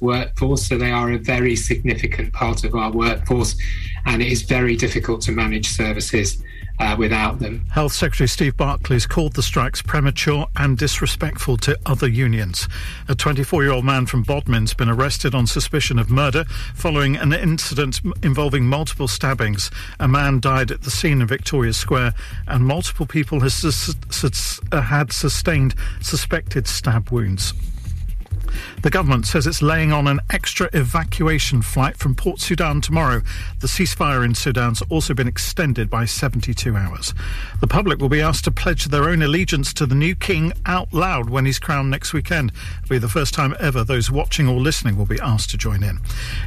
workforce, so they are a very significant part of our workforce, and it is very difficult to manage services uh, without them. Health Secretary Steve Barclay called the strikes premature and disrespectful to other unions. A 24 year old man from Bodmin's been arrested on suspicion of murder following an incident involving multiple stabbings. A man died at the scene in Victoria Square, and multiple people has, had sustained suspected stab wounds. The government says it's laying on an extra evacuation flight from Port Sudan tomorrow. The ceasefire in Sudan's also been extended by 72 hours. The public will be asked to pledge their own allegiance to the new king out loud when he's crowned next weekend. It'll be the first time ever those watching or listening will be asked to join in.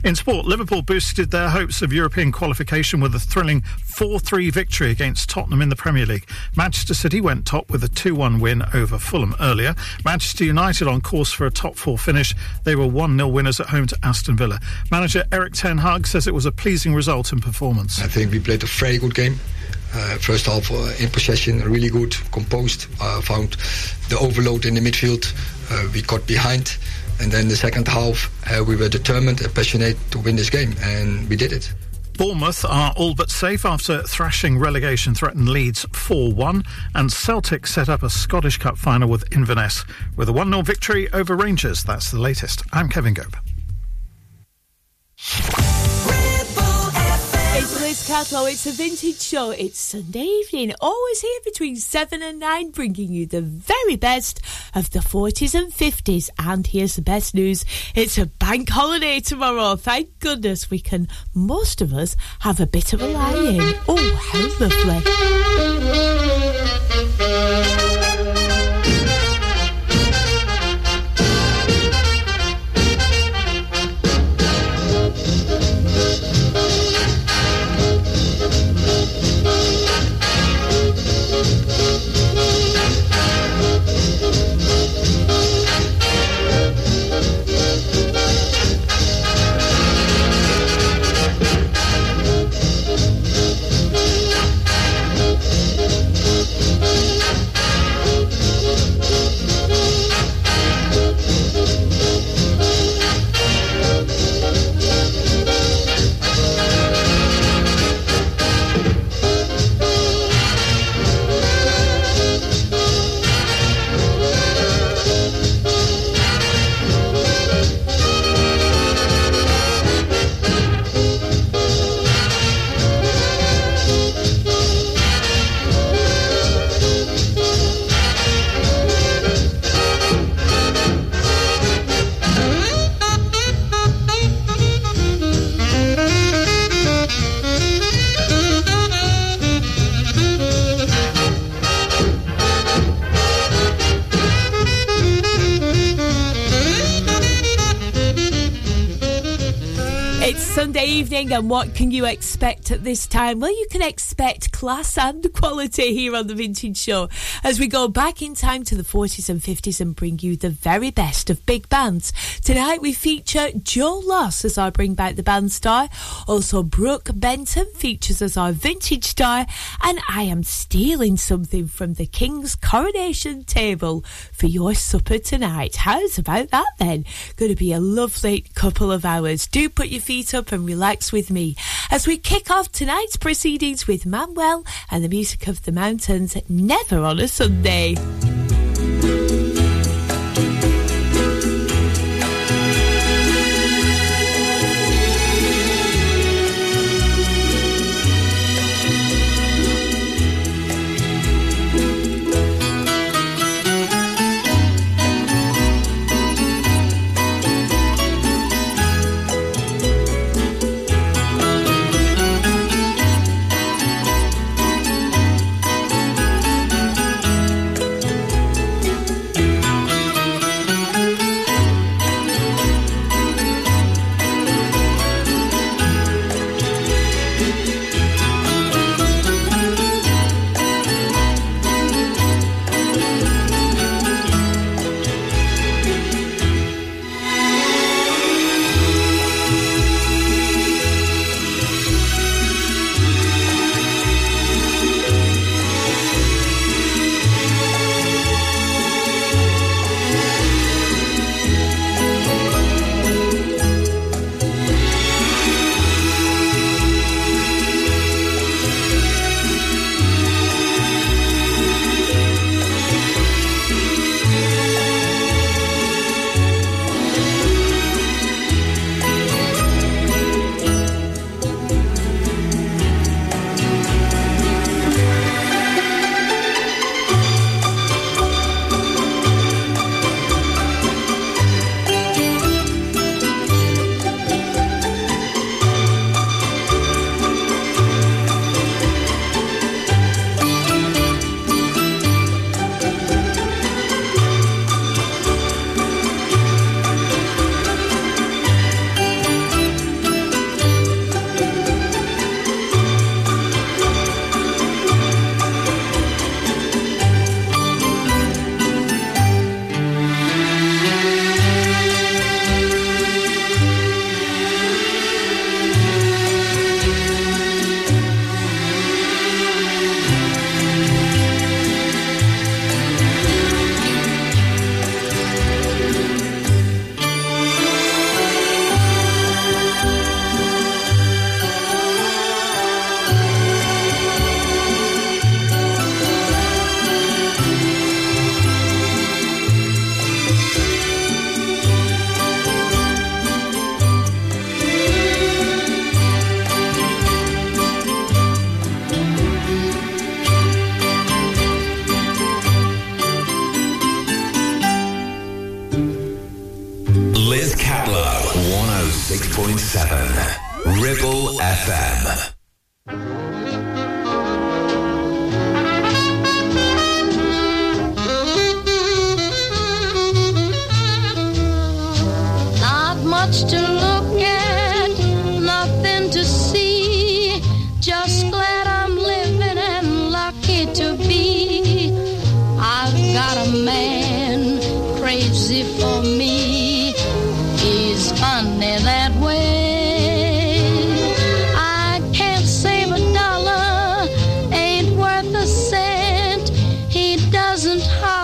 In sport, Liverpool boosted their hopes of European qualification with a thrilling 4 3 victory against Tottenham in the Premier League. Manchester City went top with a 2 1 win over Fulham earlier. Manchester United on course for a top four finish. They were 1 0 winners at home to Aston Villa. Manager Erik Ten Hag says it was a pleasing result and performance. I think we played a very good game. Uh, first half uh, in possession, really good, composed. Uh, found the overload in the midfield. Uh, we got behind. And then the second half, uh, we were determined and passionate to win this game, and we did it. Bournemouth are all but safe after thrashing relegation threatened Leeds 4 1, and Celtic set up a Scottish Cup final with Inverness with a 1 0 victory over Rangers. That's the latest. I'm Kevin Gobe. Catlow. It's a vintage show. It's Sunday evening, always here between 7 and 9, bringing you the very best of the 40s and 50s. And here's the best news it's a bank holiday tomorrow. Thank goodness we can, most of us, have a bit of a lie in. Oh, how lovely. Evening, and what can you expect at this time? Well, you can expect class and quality here on the Vintage Show as we go back in time to the 40s and 50s and bring you the very best of big bands. Tonight we feature Joe Loss as I bring back the band star. Also, Brook Benton features as our vintage star, and I am stealing something from the King's coronation table for your supper tonight. How's about that then? Going to be a lovely couple of hours. Do put your feet up and relax with me as we kick off tonight's proceedings with Manuel and the music of the mountains, never on a Sunday. Doesn't holler,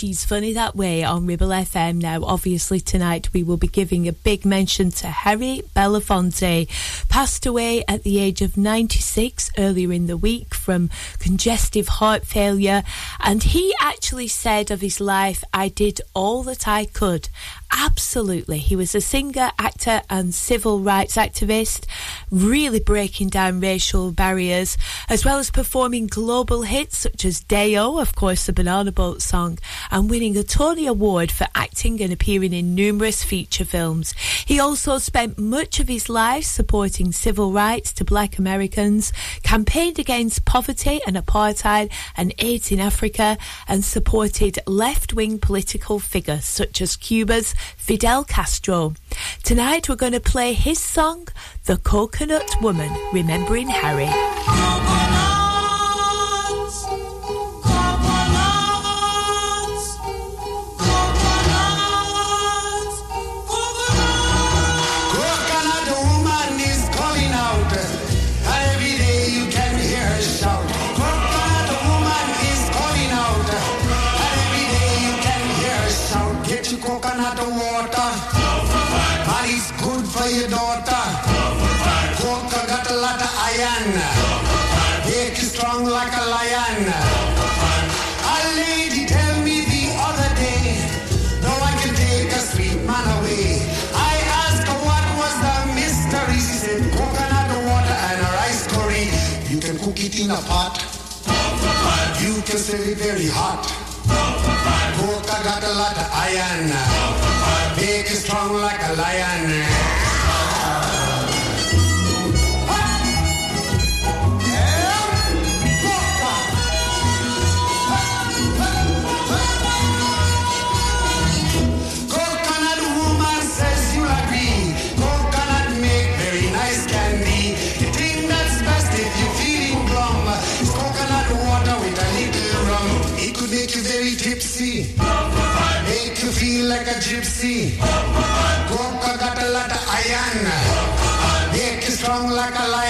she's funny that way on Ribble FM. Now, obviously, tonight we will be giving a big mention to Harry Belafonte, passed away at the age of 96 earlier in the week from congestive heart failure. And he actually said of his life, I did all that I could. Absolutely. He was a singer, actor, and civil rights activist, really breaking down racial barriers, as well as performing global hits such as Day-O, of course, the Banana Boat song, and winning a Tony Award for acting and appearing in numerous feature films. He also spent much of his life supporting civil rights to black Americans, campaigned against poverty and apartheid and AIDS in Africa, and supported left wing political figures such as Cuba's Fidel Castro. Tonight we're going to play his song, The Coconut Woman, remembering Harry. in a pot. You can say it very hot. Pork, I got a lot of iron. Big and strong like a lion. Kali, Kokakata Lata Ayana, Yeki Strong Laka Lion.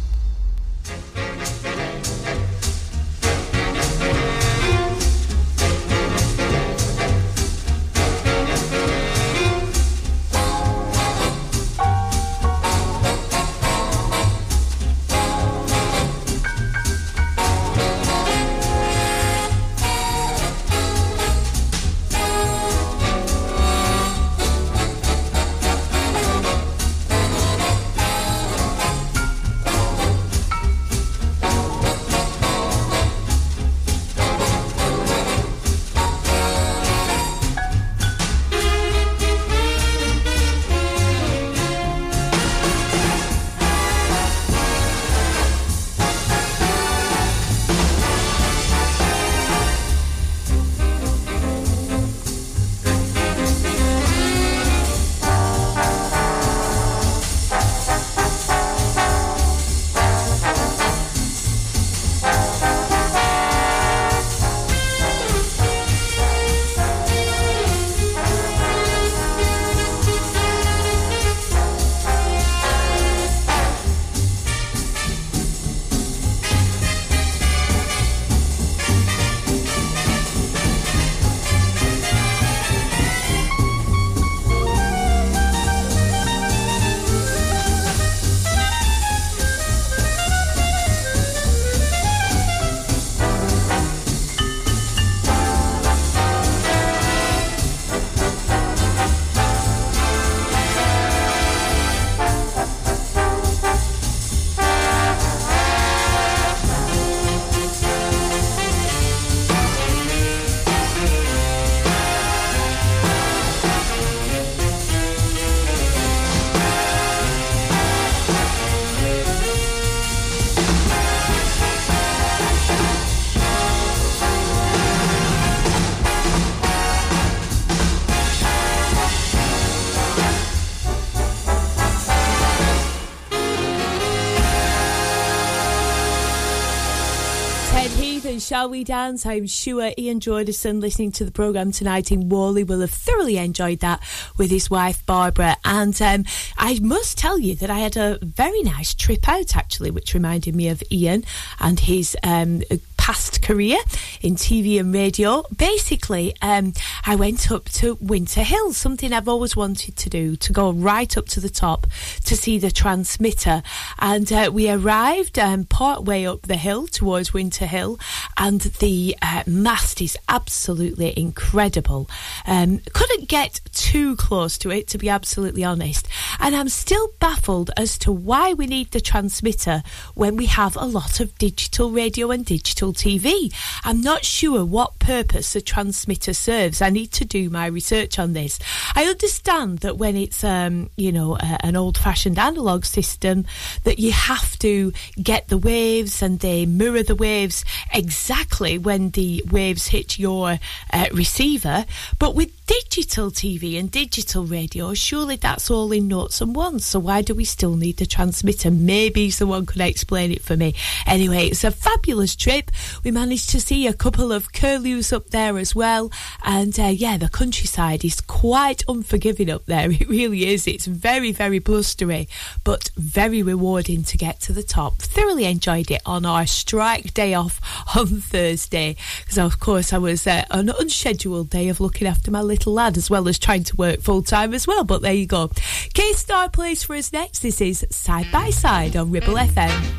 Shall We Dance? I'm sure Ian Jordison, listening to the programme tonight in Whalley, will have thoroughly enjoyed that with his wife Barbara. And um, I must tell you that I had a very nice trip out, actually, which reminded me of Ian and his um, past career in TV and radio. Basically, um, I went up to Winter Hill, something I've always wanted to do, to go right up to the top to see the transmitter. And uh, we arrived um, part way up the hill towards Winter Hill, and the uh, mast is absolutely incredible. Um, couldn't get too close to it, to be absolutely honest. And I'm still baffled as to why we need the transmitter when we have a lot of digital radio and digital TV. I'm not sure what purpose a transmitter serves. I need to do my research on this. I understand that when it's, um, you know, uh, an old fashioned analog system, that you have to get the waves and they mirror the waves exactly when the waves hit your uh, receiver. But with digital TV and digital radio, surely that's all in notes and ones. So why do we still need the transmitter? Maybe someone could explain it for me. Anyway, it's a fabulous trip. We managed to see a couple of curlews up there as well. And uh, yeah, the countryside is quite unforgiving up there. It really is. It's very, very blustery, but very rewarding to get to the top. Thoroughly enjoyed it on our strike day off on Thursday. Because, of course, I was uh, an unscheduled day of looking after my little lad as well as trying to work full time as well. But there you go. Kay Starr plays for us next. This is Side by Side on Ribble FM.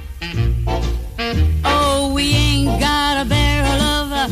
Oh, we ain't got a barrel of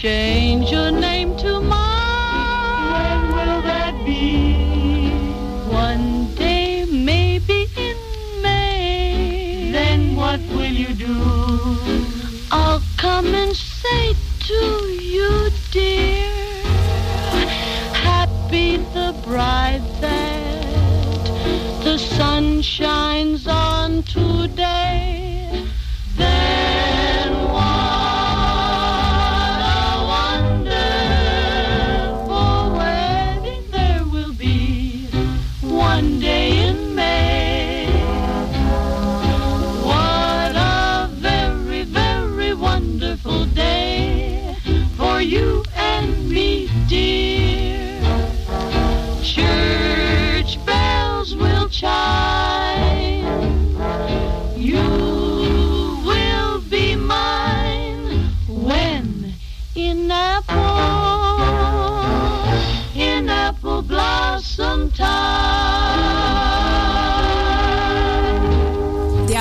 to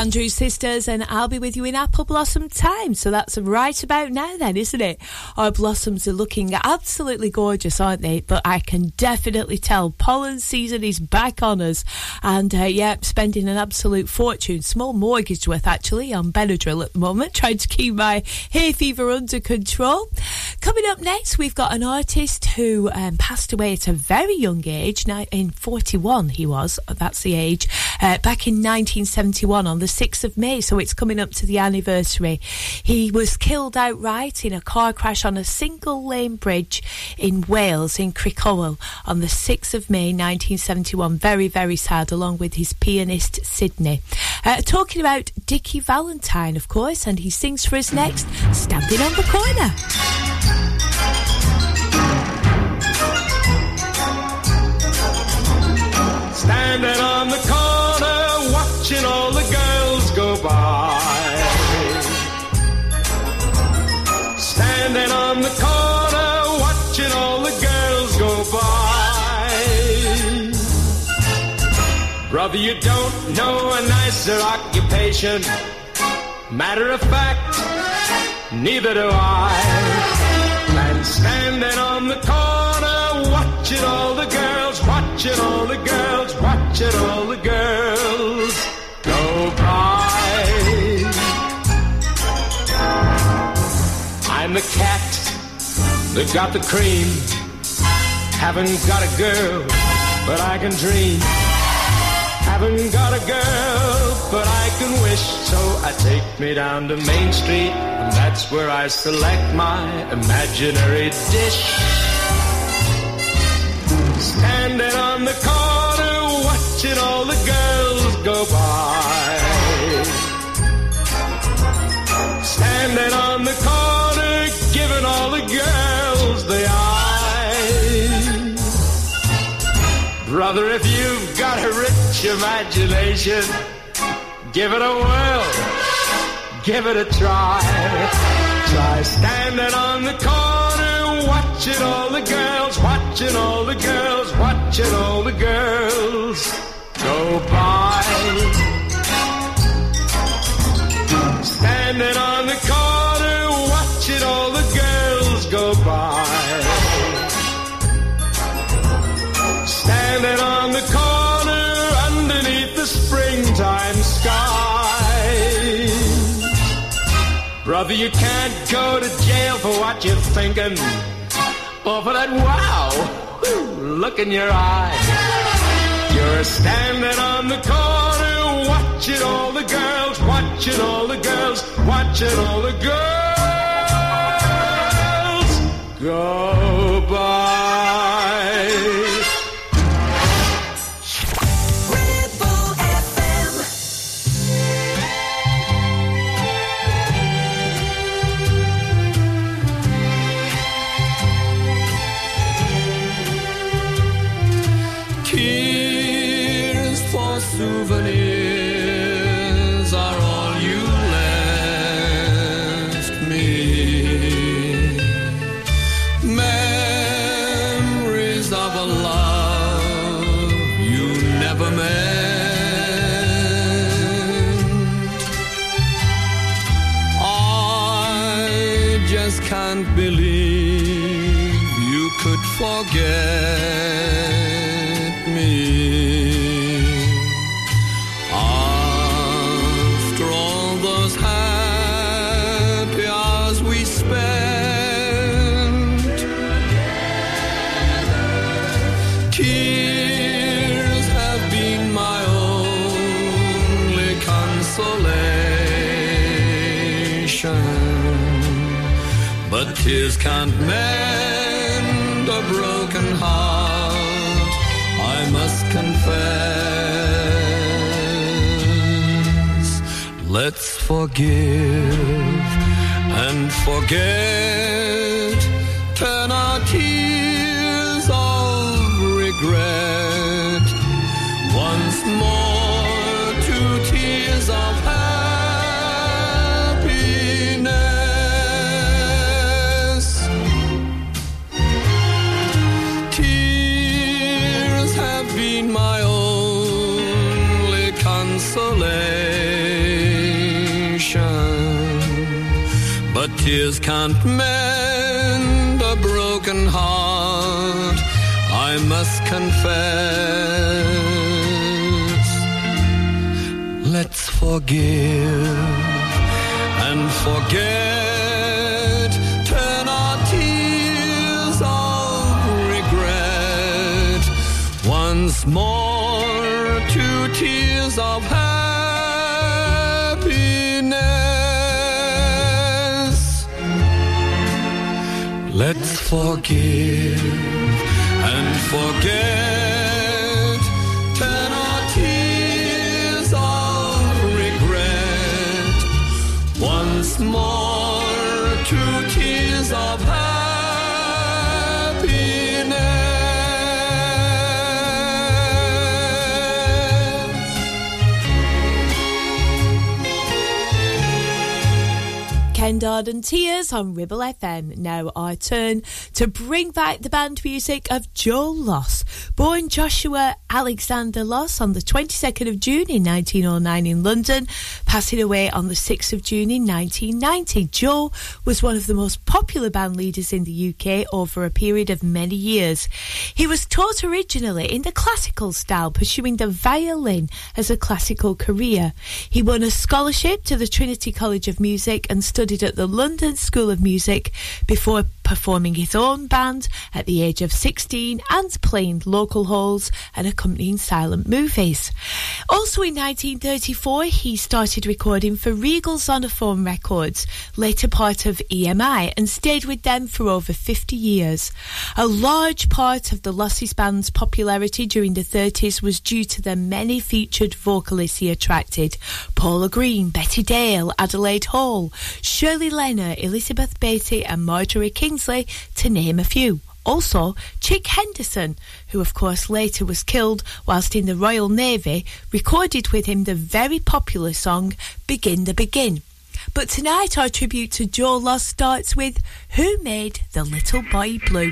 Andrews Sisters, and I'll be with you in apple blossom time. So that's right about now, then, isn't it? Our blossoms are looking absolutely gorgeous, aren't they? But I can definitely tell pollen season is back on us. And uh, yeah, spending an absolute fortune, small mortgage worth actually, on Benadryl at the moment, trying to keep my hay fever under control. Coming up next, we've got an artist who um, passed away at a very young age. Now, in 41, he was. That's the age. Uh, back in 1971 on the 6th of May, so it's coming up to the anniversary. He was killed outright in a car crash on a single lane bridge in Wales, in Crickhowell, on the 6th of May 1971. Very, very sad, along with his pianist Sydney. Uh, talking about Dickie Valentine, of course, and he sings for us next, Standing on the Corner. Standing on the corner, watching all the Brother, you don't know a nicer occupation. Matter of fact, neither do I. And standing on the corner, watching all the girls, watching all the girls, watching all the girls go by. I'm the cat that got the cream. Haven't got a girl, but I can dream. Haven't got a girl, but I can wish. So I take me down to Main Street, and that's where I select my imaginary dish. Standing on the corner, watching all the girls go by. Standing on Mother, if you've got a rich imagination, give it a whirl, give it a try. Try standing on the corner, watching all the girls, watching all the girls, watching all the girls go by. Standing on the corner, watching all the Brother, you can't go to jail for what you're thinking. Or for that wow, look in your eye. You're standing on the corner, watching all the girls, watching all the girls, watching all the girls go forget me. After all those happy hours we spent, tears have been my only consolation. But tears can't mend Let's forgive and forget. Turn our tears of regret tears can't mend a broken heart. I must confess. Let's forgive and forget. Turn our tears of regret once more to tears of happiness. Let's forgive and forget. Turn our tears of regret once more to tears Ken Darden Tears on Ribble FM. Now our turn to bring back the band music of Joe Loss. Born Joshua Alexander Loss on the 22nd of June in 1909 in London, passing away on the 6th of June in 1990. Joe was one of the most popular band leaders in the UK over a period of many years. He was taught originally in the classical style, pursuing the violin as a classical career. He won a scholarship to the Trinity College of Music and studied at the London School of Music before performing his own band at the age of 16 and playing local halls and accompanying silent movies. Also in 1934, he started recording for Regal Zonophone Records, later part of EMI, and stayed with them for over 50 years. A large part of the Losses band's popularity during the 30s was due to the many featured vocalists he attracted Paula Green, Betty Dale, Adelaide Hall, Shirley Leonard, Elizabeth Beatty, and Marjorie Kingsley, to name a few. Also, Chick Henderson, who of course later was killed whilst in the Royal Navy, recorded with him the very popular song Begin the Beguine. But tonight our tribute to Joe Loss starts with Who Made the Little Boy Blue?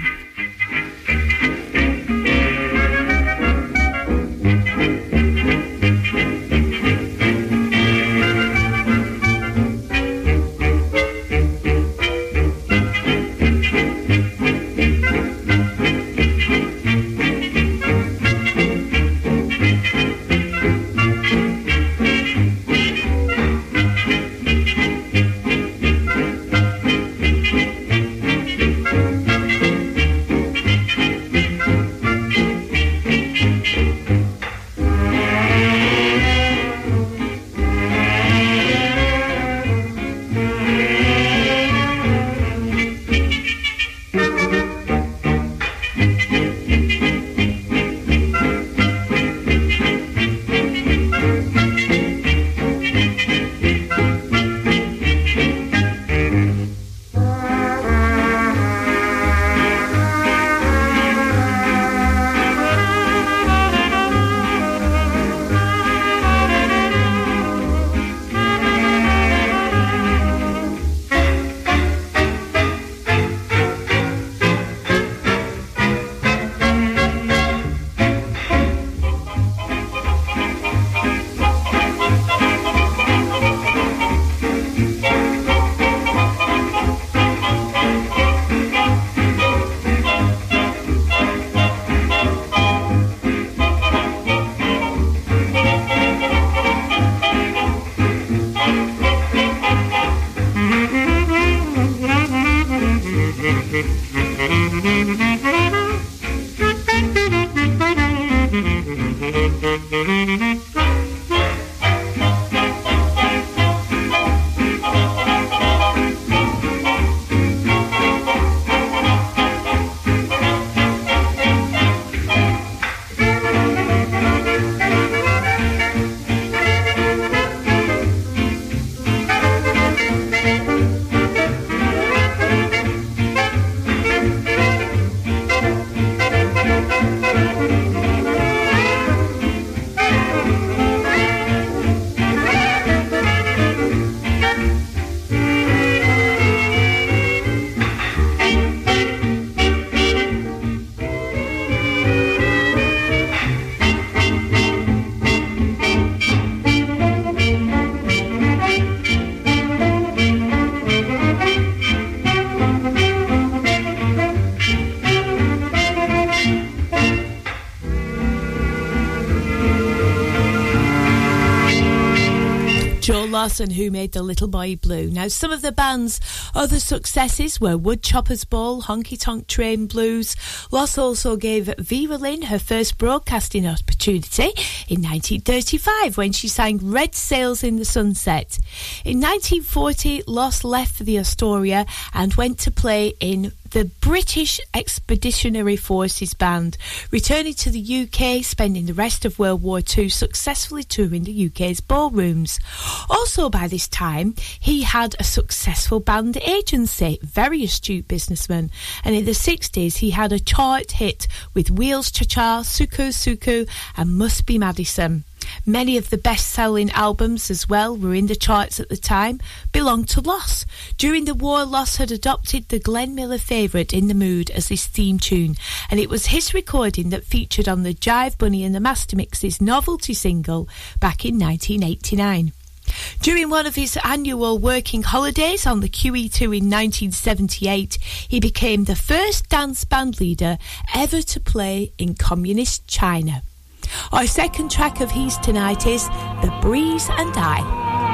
And Who Made the Little Boy Blue. Now, some of the band's other successes were Woodchopper's Ball, Honky Tonk Train Blues. Loss also gave Vera Lynn her first broadcasting opportunity in 1935 when she sang Red Sails in the Sunset. In 1940, Loss left for the Astoria and went to play in the British Expeditionary Forces Band, returning to the UK, spending the rest of World War II successfully touring the UK's ballrooms. Also, by this time, he had a successful band agency, very astute businessman, and in the 60s, he had a chart hit with Wheels Cha Cha, Sucu Sucu, and Must Be Madison. Many of the best selling albums as well were in the charts at the time, belonged to Loss. During the war, Loss had adopted the Glenn Miller favourite In the Mood as his theme tune, and it was his recording that featured on the Jive Bunny and the Mastermixers novelty single back in 1989. During one of his annual working holidays on the QE2 in 1978, he became the first dance band leader ever to play in communist China. Our second track of his tonight is The Breeze and I.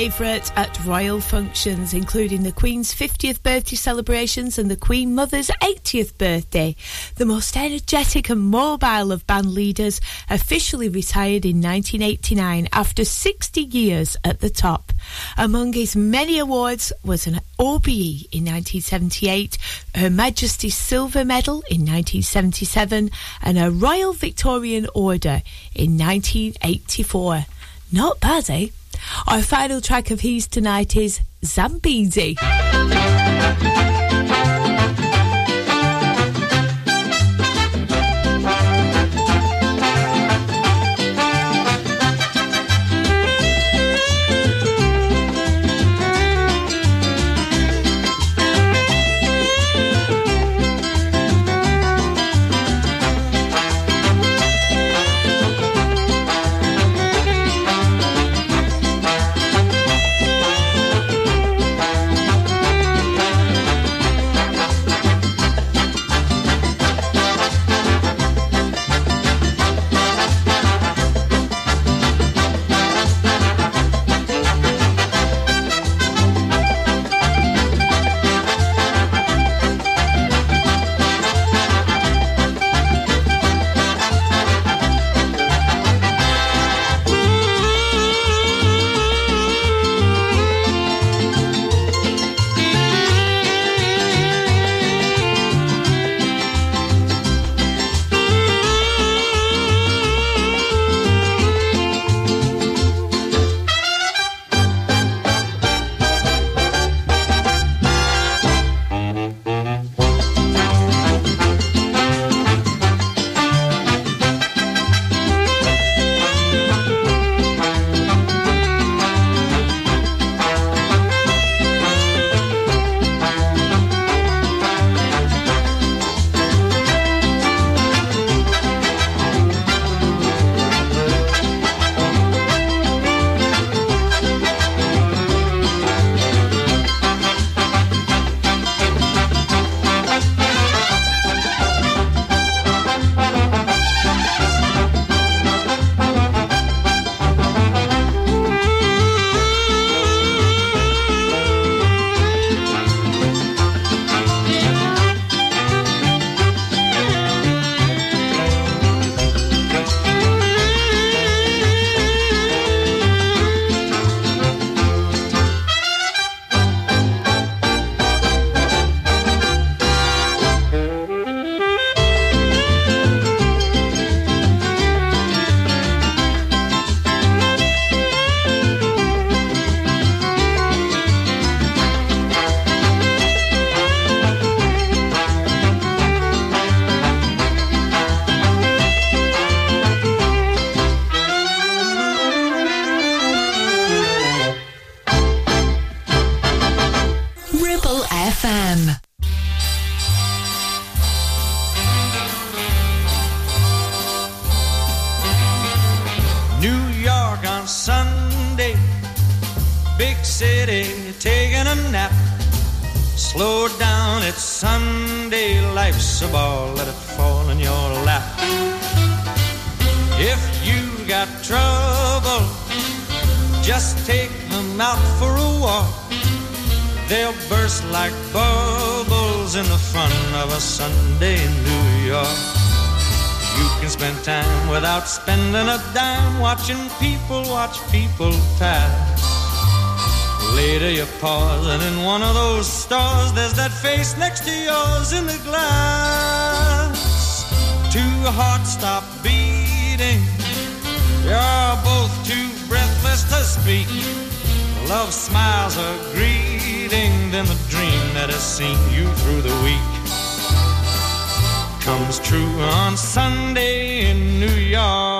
favourite at royal functions, including the Queen's 50th birthday celebrations and the Queen Mother's 80th birthday. The most energetic and mobile of band leaders officially retired in 1989 after 60 years at the top. Among his many awards was an OBE in 1978, Her Majesty's Silver Medal in 1977, and a Royal Victorian Order in 1984. Not bad, eh? Our final track of his tonight is Zambezi. People pass. Later you pause and in one of those stores there's that face next to yours in the glass. Two hearts stop beating. You're both too breathless to speak. Love smiles a greeting, then the dream that has seen you through the week comes true on Sunday in New York.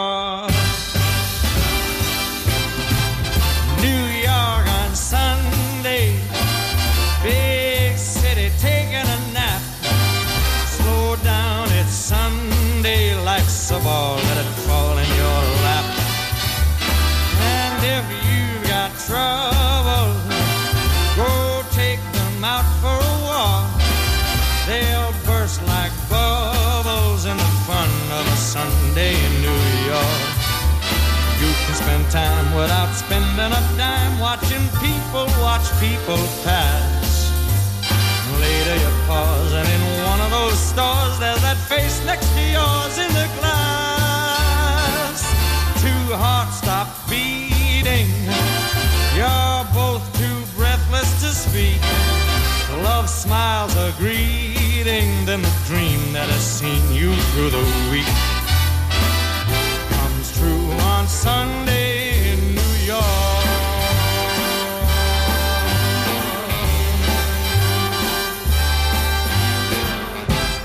Then the dream that has seen you through the week comes true on Sunday in New York.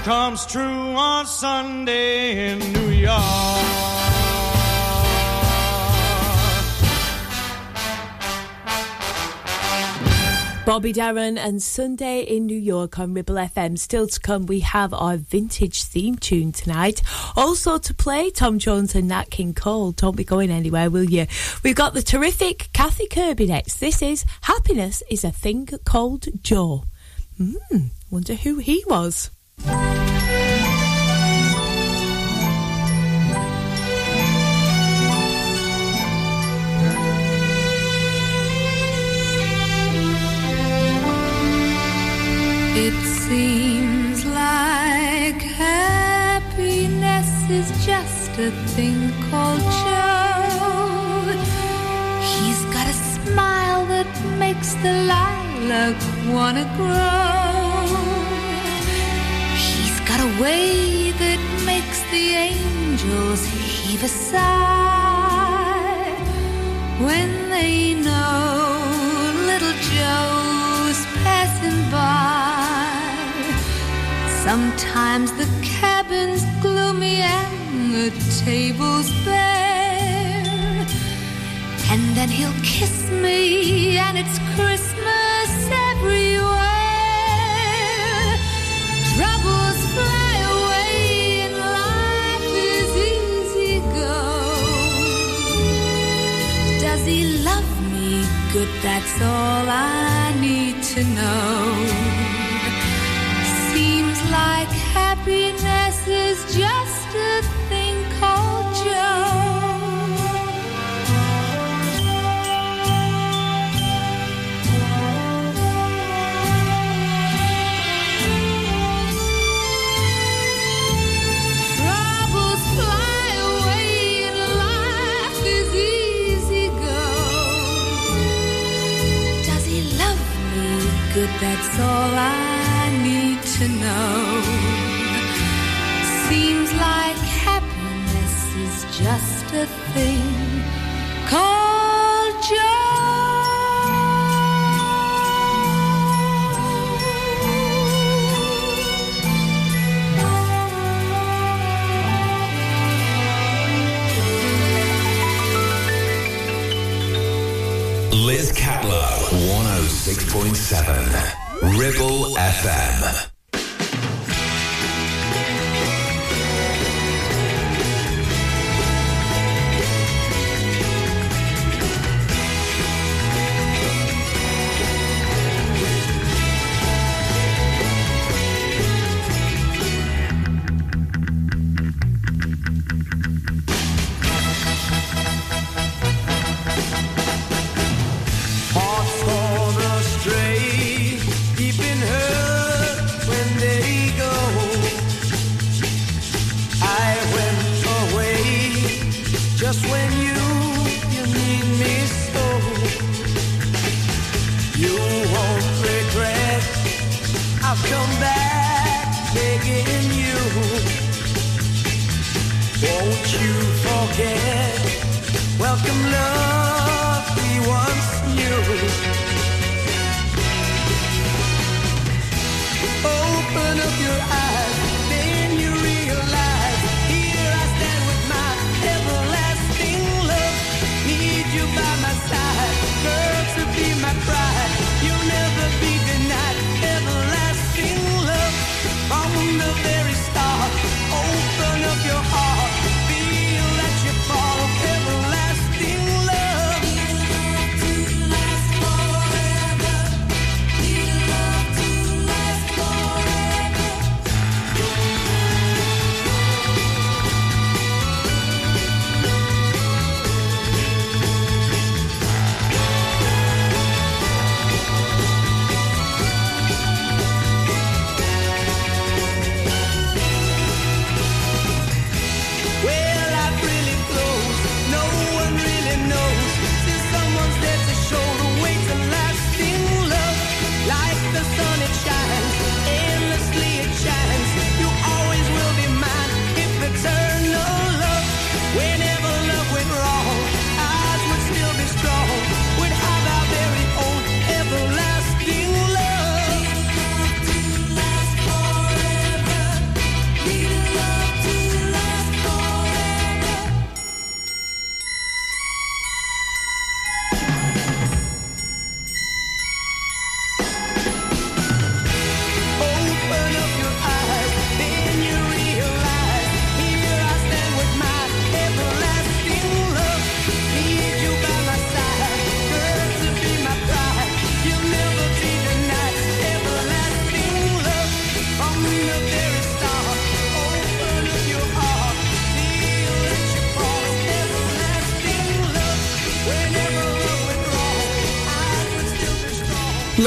Comes true on Sunday in New York. Bobby Darin and Sunday in New York on Ribble FM. Still to come, we have our vintage theme tune tonight. Also to play, Tom Jones and Nat King Cole. Don't be going anywhere, will you? We've got the terrific Kathy Kirby next. This is Happiness is a Thing Called Joe. Hmm, wonder who he was. It seems like happiness is just a thing called Joe. He's got a smile that makes the lilac wanna grow. He's got a way that makes the angels heave a sigh when they know little Joe's passing by. Sometimes the cabin's gloomy and the table's bare. And then he'll kiss me and it's Christmas everywhere. Troubles fly away and life is easy go. Does he love me good? That's all I need to know. Like happiness is just a thing called Joe. Troubles fly away and life is easy go. Does he love me good? That's all I to know. Seems like happiness is just a thing called Liz Catlow, 106.7. Ribble FM.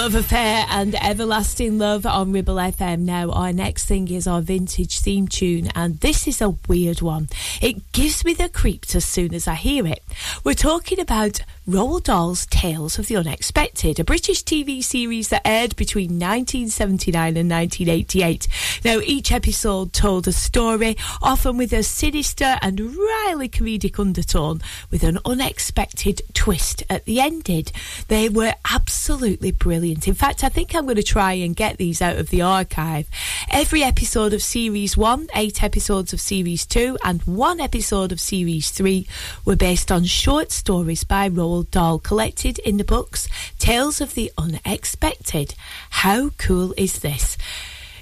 Love Affair and Everlasting Love on Ribble FM. Now, our next thing is our vintage theme tune, and this is a weird one. It gives me the creeps as soon as I hear it. We're talking about Roald Dahl's Tales of the Unexpected, a British TV series that aired between 1979 and 1988. Now, each episode told a story, often with a sinister and wryly comedic undertone, with an unexpected twist at the ended. They were absolutely brilliant. In fact, I think I'm going to try and get these out of the archive. Every episode of Series 1, eight episodes of Series 2, and one episode of Series 3 were based on short stories by Roald Dahl collected in the books Tales of the Unexpected. How cool is this?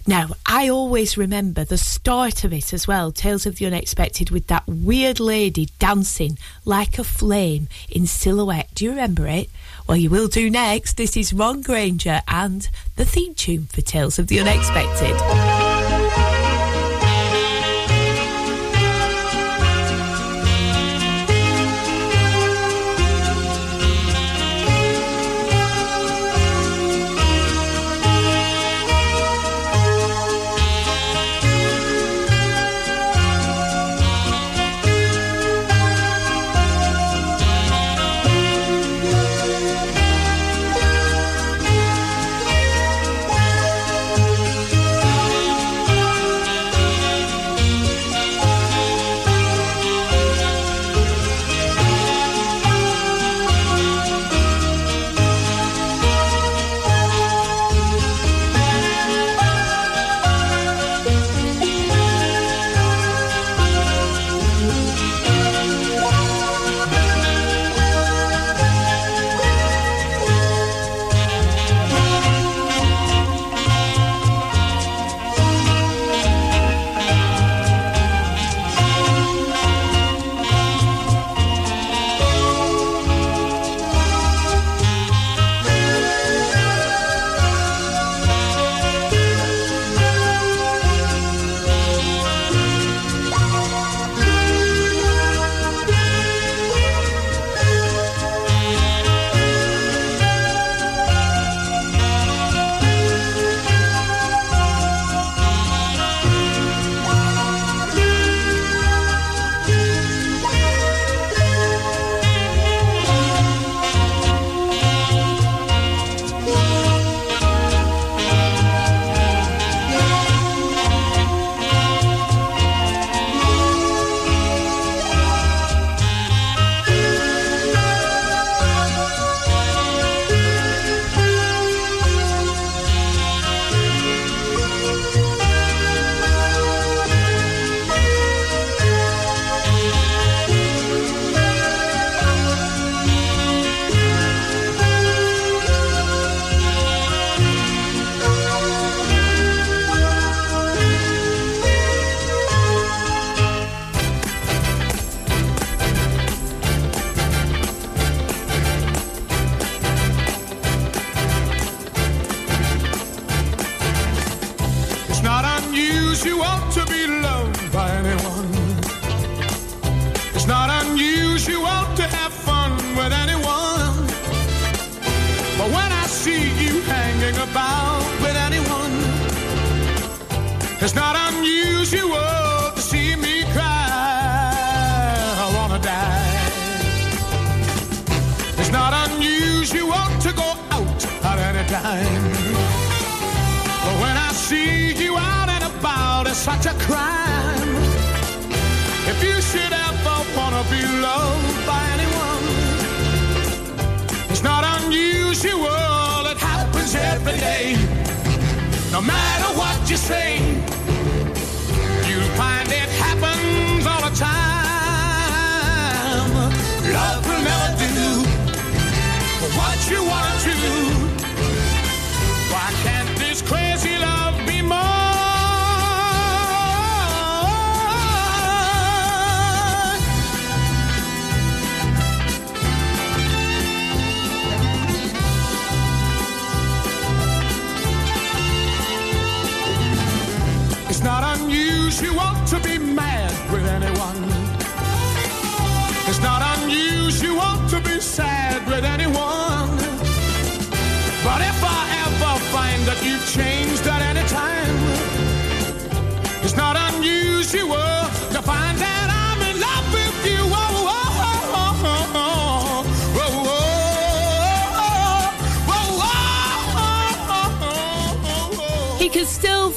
Now, I always remember the start of it as well, Tales of the Unexpected, with that weird lady dancing like a flame in silhouette. Do you remember it? Well, you will do next. This is Ron Grainer and the theme tune for Tales of the Unexpected.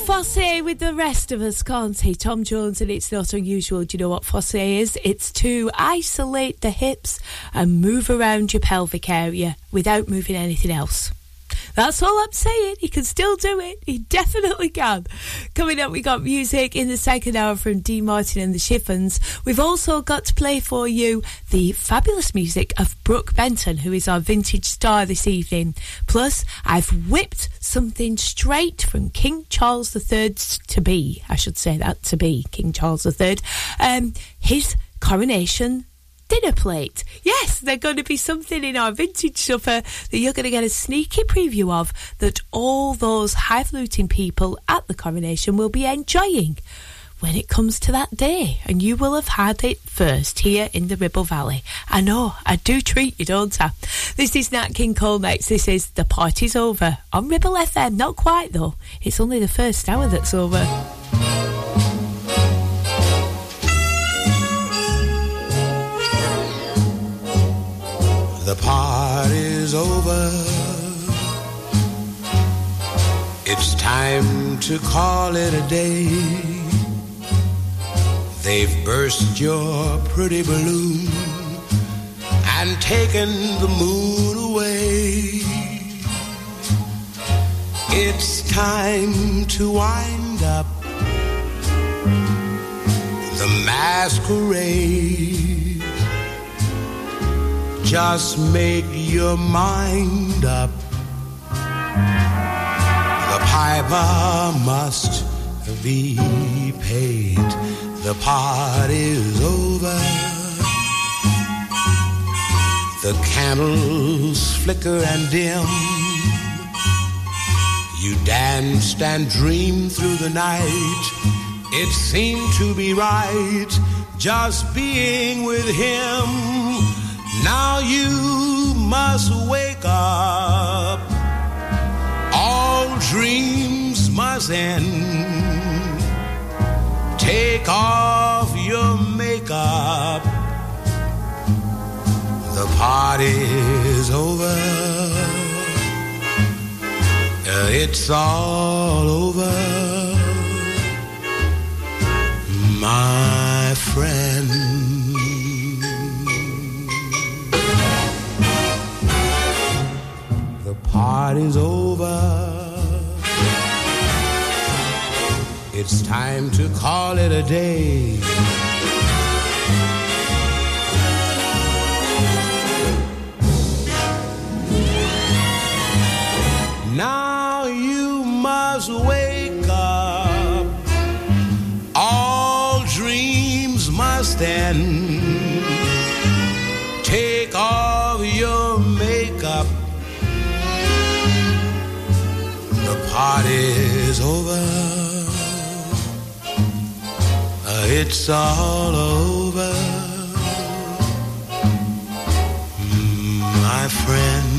Fosse with the rest of us, can't he? Tom Jones, and it's not unusual. Do you know what fosse is? It's to isolate the hips and move around your pelvic area without moving anything else. That's all I'm saying. He can still do it. He definitely can. Coming up, we got music in the second hour from Dean Martin and the Chiffons. We've also got to play for you the fabulous music of Brook Benton, who is our vintage star this evening. Plus, I've whipped something straight from King Charles III to be. I should say that to be King Charles III. Um, his coronation dinner plate. Yes, they're going to be something in our vintage supper that you're going to get a sneaky preview of that all those highfalutin people at the coronation will be enjoying when it comes to that day. And you will have had it first here in the Ribble Valley. I know, I do treat you, don't I? This is Nat King Cole next. This is The Party's Over on Ribble FM. Not quite though. It's only the first hour that's over. The party's over. It's time to call it a day. They've burst your pretty balloon and taken the moon away. It's time to wind up the masquerade. Just make your mind up. The piper must be paid. The party's over. The candles flicker and dim. You danced and dreamed through the night. It seemed to be right just being with him. Now you must wake up. All dreams must end. Take off your makeup. The party's over. Uh, It's all over. My friend. Party's over. It's time to call it a day. Now you must wake up. All dreams must end. Over. Uh, It's all over. Mm, My friend.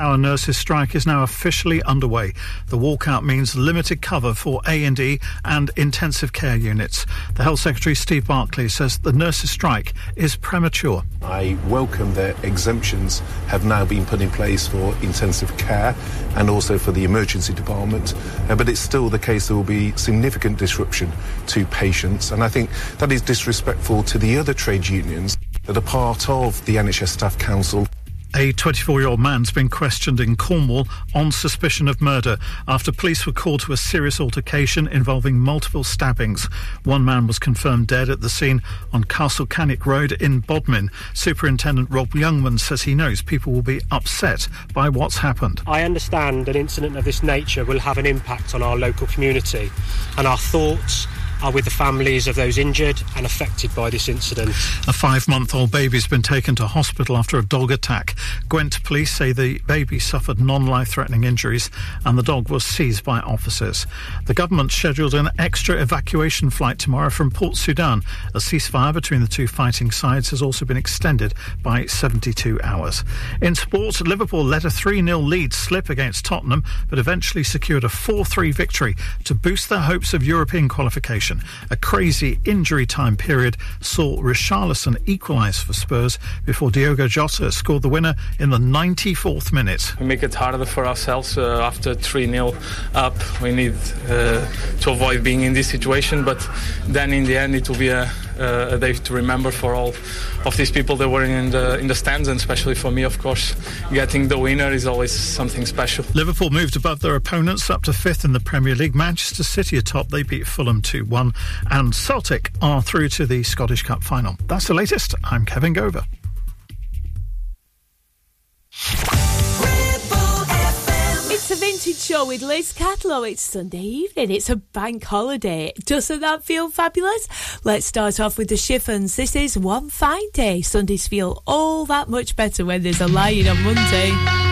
hour nurses strike is now officially underway. The walkout means limited cover for A&E and intensive care units. The Health Secretary Steve Barclay says the nurses strike is premature. I welcome that exemptions have now been put in place for intensive care and also for the emergency department. Uh, but it's still the case there will be significant disruption to patients. And I think that is disrespectful to the other trade unions that are part of the NHS Staff Council. A 24 year old man's been questioned in Cornwall on suspicion of murder after police were called to a serious altercation involving multiple stabbings. One man was confirmed dead at the scene on Castle Canyke Road in Bodmin. Superintendent Rob Youngman says he knows people will be upset by what's happened. I understand an incident of this nature will have an impact on our local community, and our thoughts are with the families of those injured and affected by this incident. A five month old baby's been taken to hospital after a dog attack. Gwent police say the baby suffered non life threatening injuries and the dog was seized by officers. The government scheduled an extra evacuation flight tomorrow from Port Sudan. A ceasefire between the two fighting sides has also been extended by 72 hours. In sports, Liverpool let a 3 0 lead slip against Tottenham, but eventually secured a 4 3 victory to boost their hopes of European qualification. A crazy injury time period saw Richarlison equalise for Spurs before Diogo Jota scored the winner in the 94th minute. We make it harder for ourselves uh, after 3 0 up. We need uh, to avoid being in this situation, but then in the end, it will be a, Uh, a day to remember for all of these people that were in the, in the stands, and especially for me, of course. Getting the winner is always something special. Liverpool moved above their opponents up to fifth in the Premier League. Manchester City atop, they beat Fulham 2 1. And Celtic are through to the Scottish Cup final. That's the latest. I'm Kevin Gover. Show with Liz Catlow. It's Sunday evening. It's a bank holiday. Doesn't that feel fabulous? Let's start off with the Chiffons. This is One Fine Day. Sundays feel all that much better when there's a lion on Monday.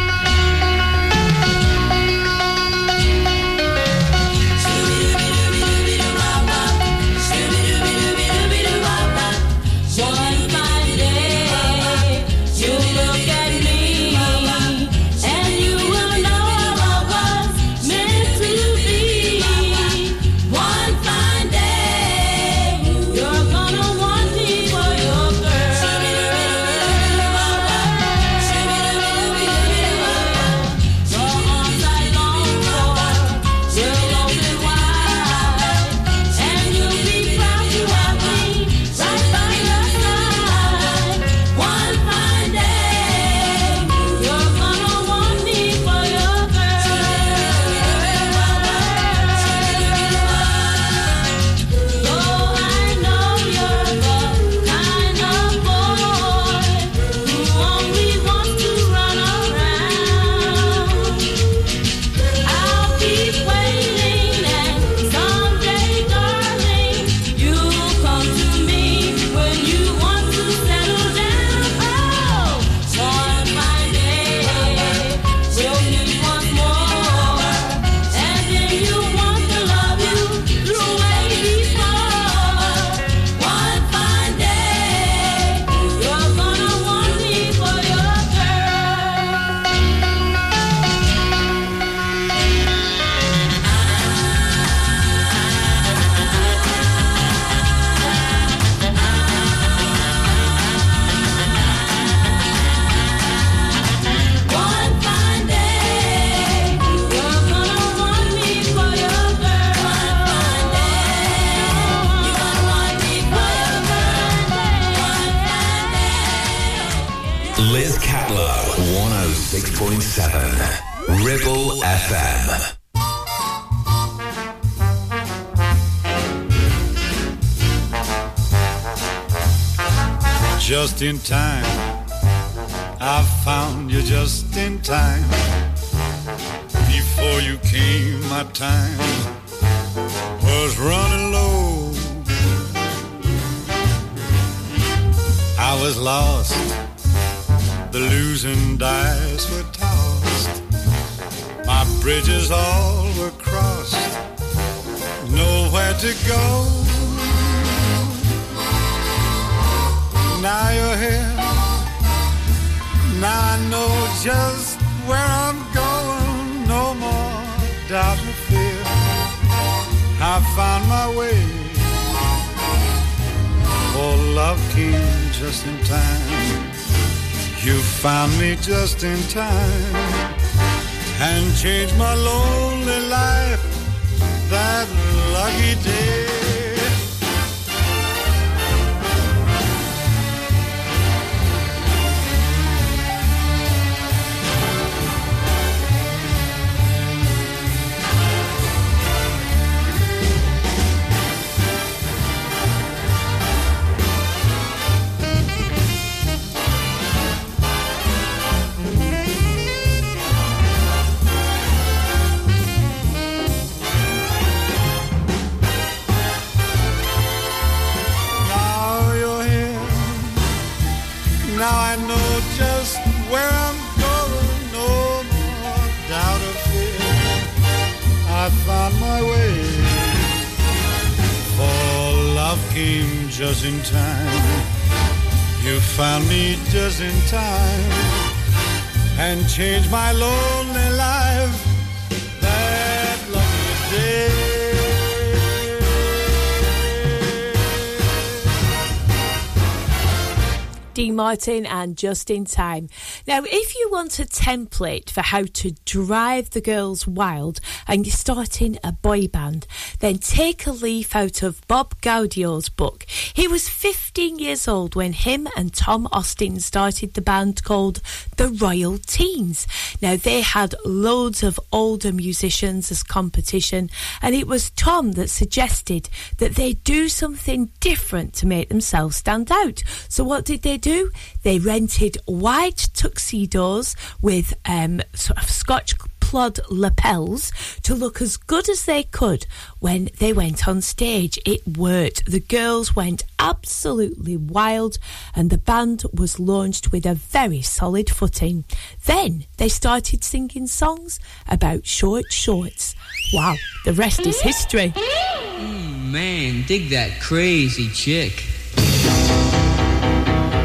Martin and Just in Time. Now, if you want a template for how to drive the girls wild and you're starting a boy band, then take a leaf out of Bob Gaudio's book. He was 15 years old when him and Tom Austin started the band called the Royal Teens. Now, they had loads of older musicians as competition, and it was Tom that suggested that they do something different to make themselves stand out. So, what did they do? They rented white tuxedos with um, sort of Scotch plod lapels to look as good as they could when they went on stage. It worked. The girls went absolutely wild, and the band was launched with a very solid footing. Then they started singing songs about short shorts. Wow, the rest is history. Mm, man, dig that crazy chick.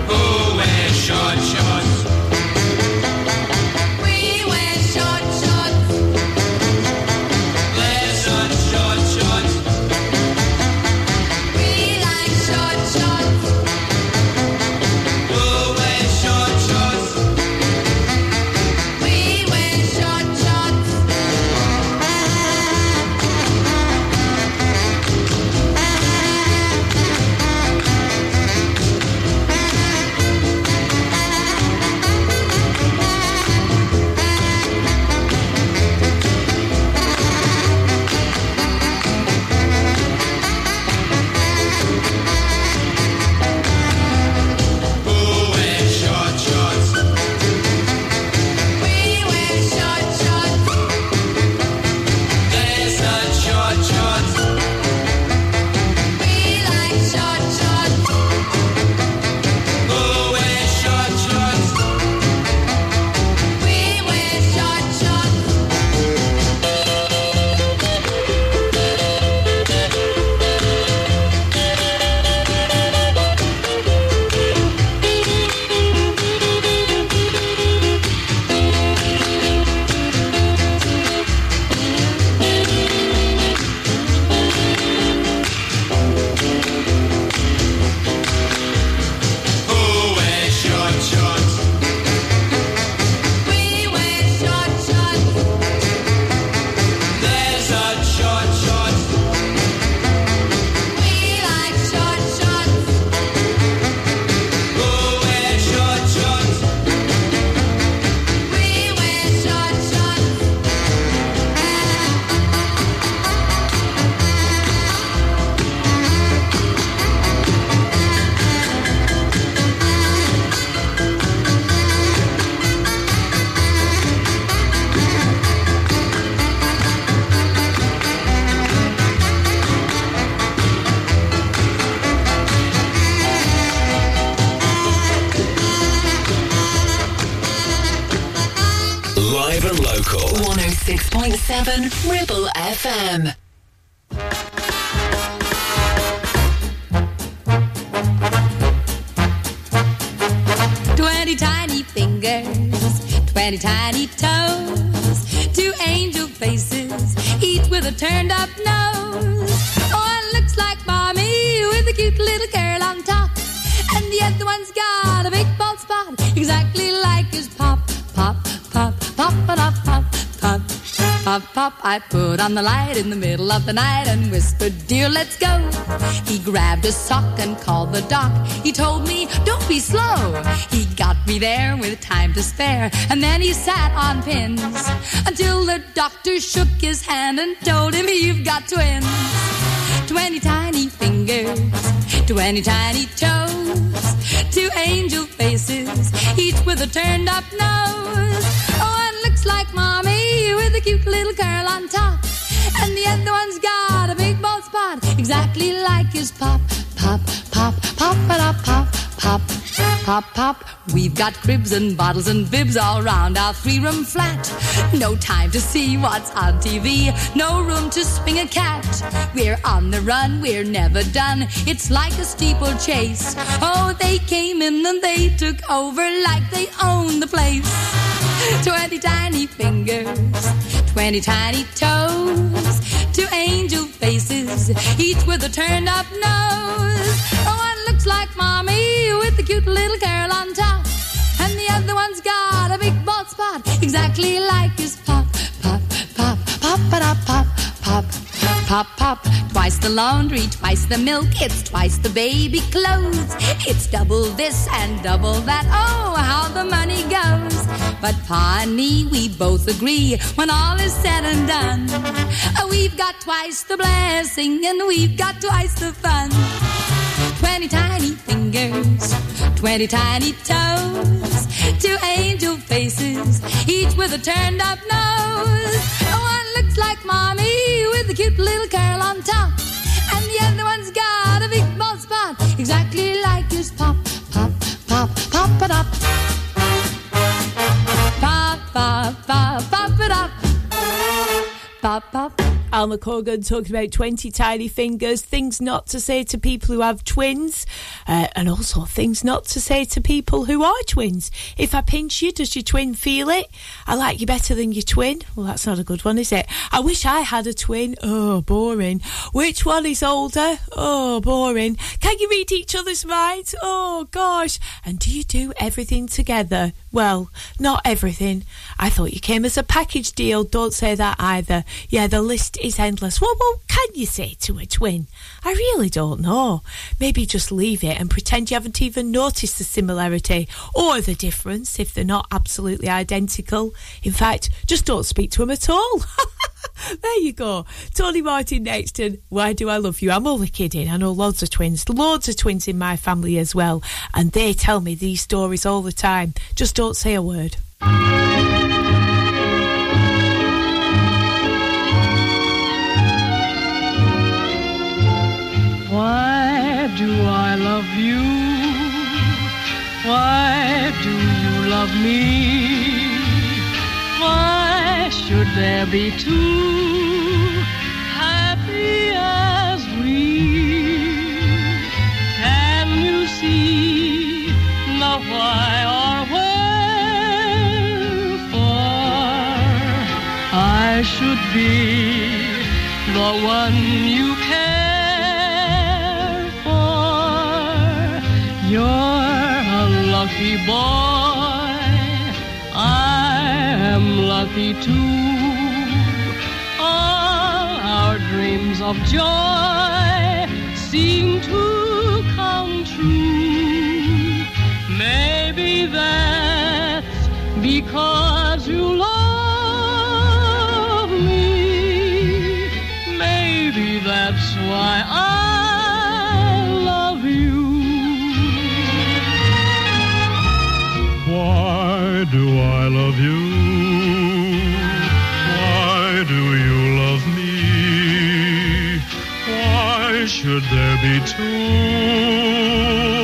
Who wears short shorts? I put on the light in the middle of the night and whispered, Dear, let's go. He grabbed a sock and called the doc. He told me, Don't be slow. He got me there with time to spare, and then he sat on pins until the doctor shook his hand and told him, You've got twins. Twenty tiny fingers, twenty tiny toes, two angel faces, each with a turned up nose. Looks like mommy with a cute little curl on top, and the other one's got a big bald spot, exactly like his pop, pop, pop, pop, pop, pop, pop. Pop, pop, we've got cribs and bottles and bibs all round our three room flat. No time to see what's on TV, no room to swing a cat. We're on the run, we're never done. It's like a steeplechase. Oh, they came in and they took over like they own the place. Twenty tiny fingers, twenty tiny toes, two angel faces, each with a turned up nose. Oh, one looks like mommy with the cute little girl on top, and the other one's got a big bald spot, exactly like his pop, pop, pop, pop, pop, pop, pop. Pop, pop, pop, twice the laundry, twice the milk, it's twice the baby clothes. It's double this and double that, oh, how the money goes. But Pa and me, we both agree, when all is said and done, uh, we've got twice the blessing and we've got twice the fun. Twenty tiny fingers, twenty tiny toes, two angel faces, each with a turned up nose. One looks like mommy with a cute little curl on top, and the other one's got a big bald spot, exactly like his pop, pop, pop, pop it up. Pop, pop, pop, pop it up. Pop, pop. Alma Cogan talking about 20 tiny fingers, things not to say to people who have twins, uh, and also things not to say to people who are twins. If I pinch you, does your twin feel it? I like you better than your twin. Well, that's not a good one, is it? I wish I had a twin. Oh, boring. Which one is older? Oh, boring. Can you read each other's minds? Oh, gosh. And do you do everything together? Well, not everything. I thought you came as a package deal. Don't say that either. Yeah, the list is endless. What, what can you say to a twin? I really don't know. Maybe just leave it and pretend you haven't even noticed the similarity or the difference if they're not absolutely identical. In fact, just don't speak to them at all. there you go. Tony Martin next and Why Do I Love You? I'm only kidding. I know loads of twins, loads of twins in my family as well. And they tell me these stories all the time. Just don't say a word. Why do I love you? Why do you love me? Why should there be two happy as we? Can you see the why or wherefore I should be the one you care for? You're a lucky boy. Lucky too. All our dreams of joy seem to come true. Maybe that's because you love me. Maybe that's why I love you. Why do I love you? Should there be two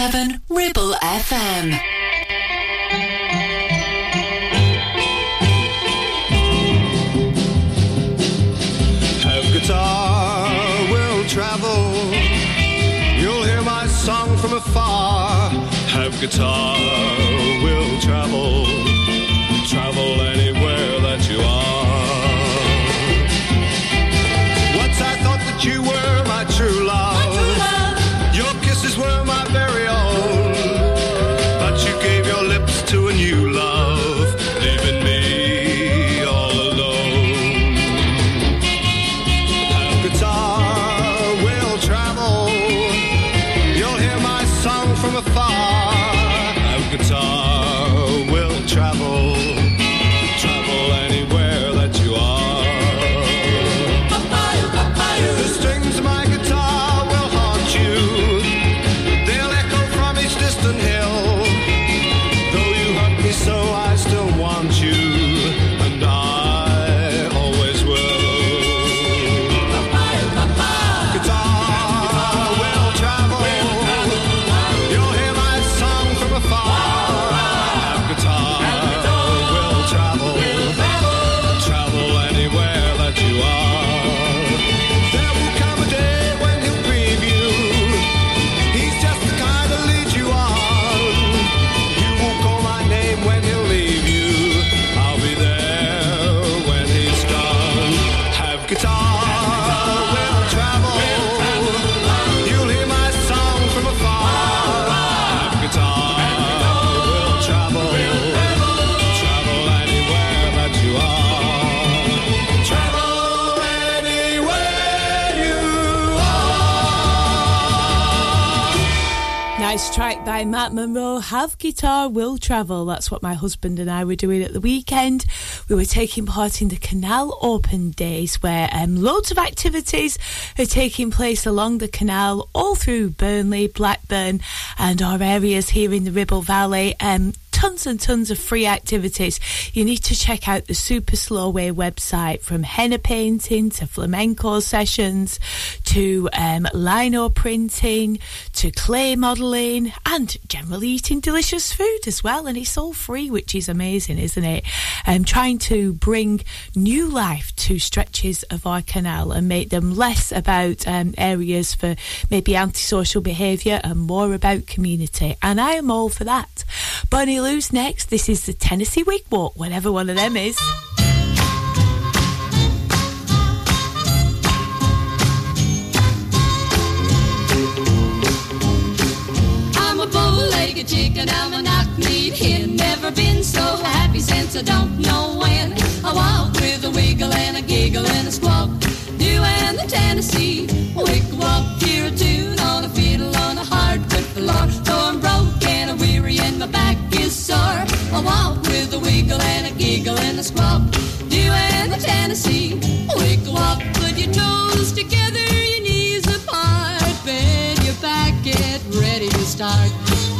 106.7 Ribble FM. Have guitar, will travel. You'll hear my song from afar. Have guitar, by Matt Monro. Have guitar, will travel. That's what my husband and I were doing at the weekend. We were taking part in the Canal Open Days, where um, loads of activities are taking place along the canal, all through Burnley, Blackburn, and our areas here in the Ribble Valley. Um, tons and tons of free activities. You need to check out the Super Slow Way website from henna painting to flamenco sessions to um, lino printing to clay modelling and generally eating delicious food as well. And it's all free, which is amazing, isn't it? Um, trying to bring new life to stretches of our canal and make them less about um, areas for maybe antisocial behaviour and more about community. And I am all for that. Bonnie Lou's next. This is the Tennessee Wig Walk, whatever one of them is. I'm a bow-legged chicken, I'm a knock-kneed hen. Never been so happy since I don't know when. I walk with a wiggle and a giggle and a squawk. Doing the Tennessee wig walk. Hear a tune on a fiddle on a hardwood floor. Though is sore. I walk with a wiggle and a giggle and a squawk. Doing the Tennessee wig walk. Put your toes together, your knees apart. Bend your back, get ready to start.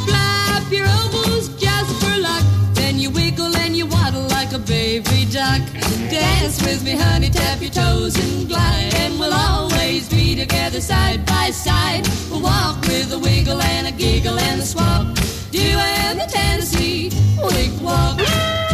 Flap your elbows just for luck. Then you wiggle and you waddle like a baby duck. Dance with me, honey, tap your toes and glide. And we'll always be together side by side. We'll walk with a wiggle and a giggle and a swap. Doing the Tennessee wig walk.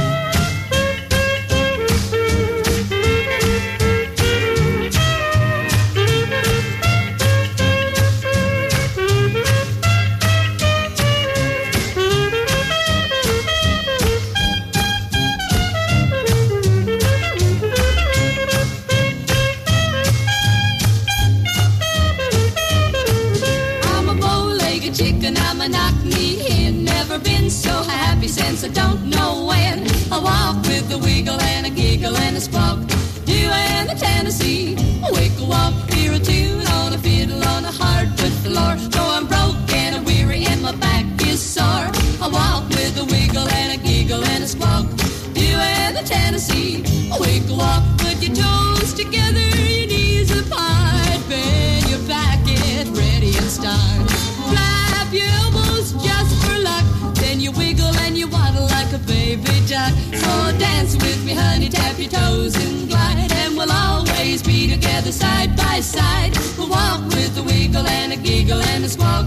Happy I don't know when. I walk with a wiggle and a giggle and a squawk. Doing the Tennessee wiggle walk. Hear a tune on a fiddle on a hardwood floor. Though I'm broke and I'm weary and my back is sore. I walk with a wiggle and a giggle and a squawk. Doing the Tennessee wiggle walk. Put your toes together, your knees apart. Bend your back, get ready and start. Baby duck. So dance with me, honey, tap your toes and glide. And we'll always be together side by side. We'll walk with a wiggle and a giggle and a squawk.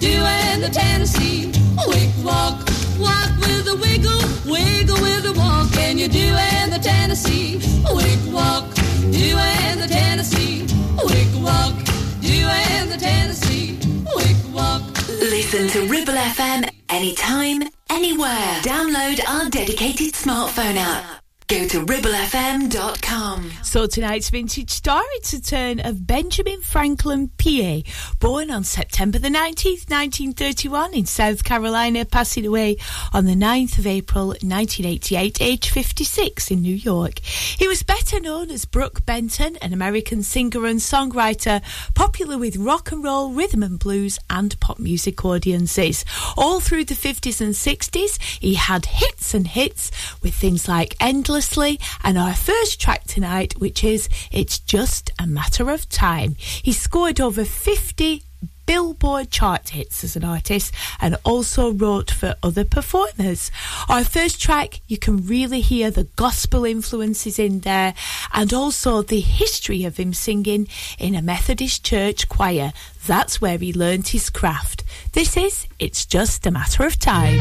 doing the Tennessee wig walk. Walk with a wiggle, wiggle with a walk. Can you doing the Tennessee wig walk? Doing the Tennessee wig walk. Doing the Tennessee wig walk. Listen to Ribble FM anytime, anywhere. Download our dedicated smartphone app. Go to ribblefm.com. So tonight's vintage star, it's a turn of Benjamin Franklin Peay, born on September the 19th, 1931 in South Carolina, passing away on the 9th of April 1988, age 56 in New York. He was better known as Brook Benton, an American singer and songwriter, popular with rock and roll, rhythm and blues and pop music audiences. All through the 50s and 60s, he had hits and hits with things like And our first track tonight, which is It's Just a Matter of Time. He scored over 50 Billboard chart hits as an artist and also wrote for other performers. Our first track, you can really hear the gospel influences in there and also the history of him singing in a Methodist church choir. That's where he learned his craft. This is It's Just a Matter of Time.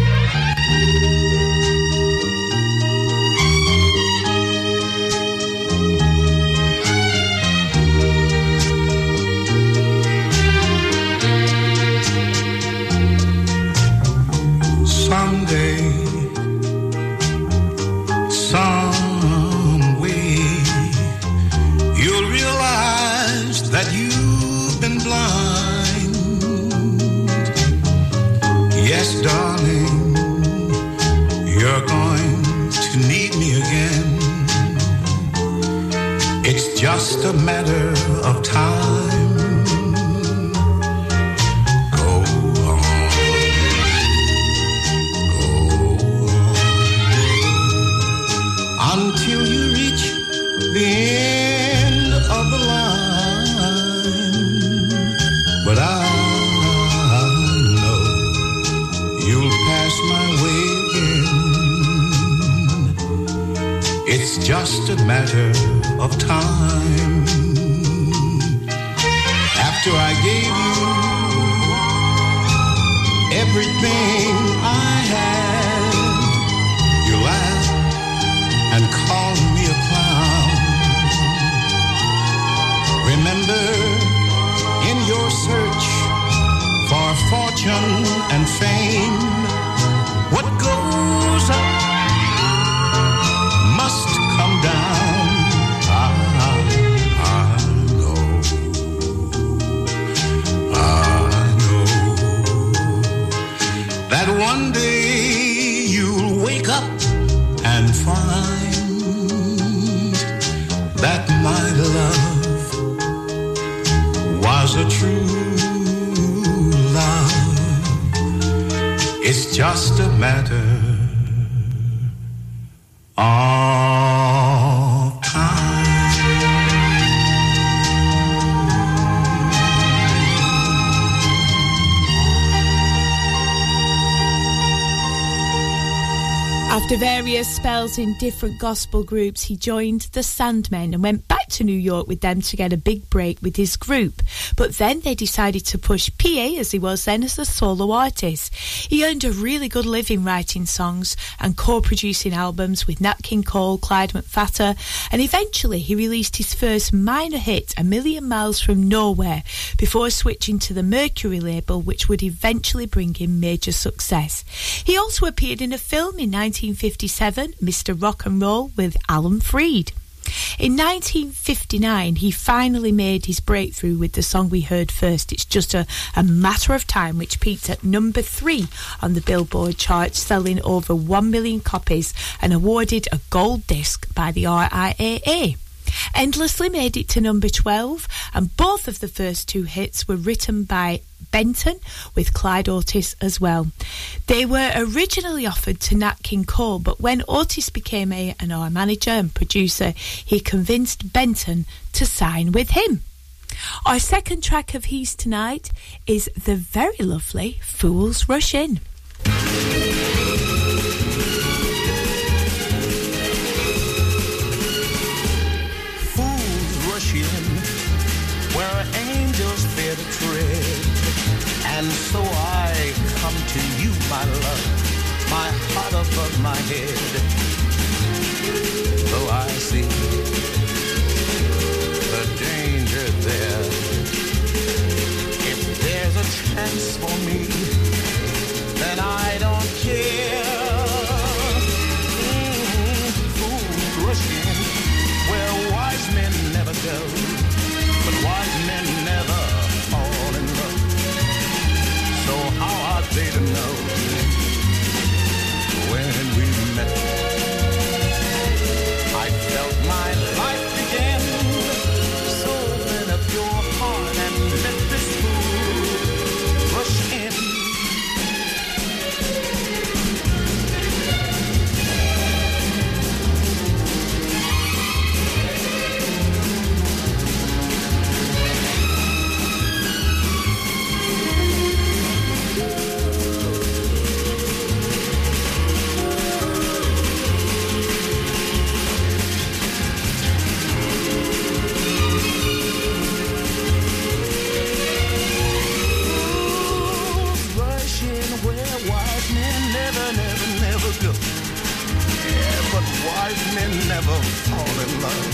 Just a matter of time. It's just a matter of time. After I gave you everything I had, you laughed and called me a clown. Remember, in your search for fortune my love was a true love. It's just a matter of After various spells in different gospel groups, he joined the Sandmen and went back to New York with them to get a big break with his group. But then they decided to push Peay as he was then as a solo artist. He earned a really good living writing songs and co-producing albums with Nat King Cole, Clyde McPhatter, and eventually he released his first minor hit, A Million Miles from Nowhere, before switching to the Mercury label, which would eventually bring him major success. He also appeared in a film in 1957, Mr. Rock and Roll, with Alan Freed. In 1959, he finally made his breakthrough with the song we heard first. It's just a, a matter of time, which peaked at number three on the Billboard chart, selling over one million copies and awarded a gold disc by the RIAA. Endlessly made it to number 12, and both of the first two hits were written by Benton with Clyde Otis as well. They were originally offered to Nat King Cole, but when Otis became A&R manager and producer, he convinced Benton to sign with him. Our second track of his tonight is the very lovely Fools Rush In. Head. Though I see the danger there. If there's a chance for me, then I don't care. Wise men never fall in love.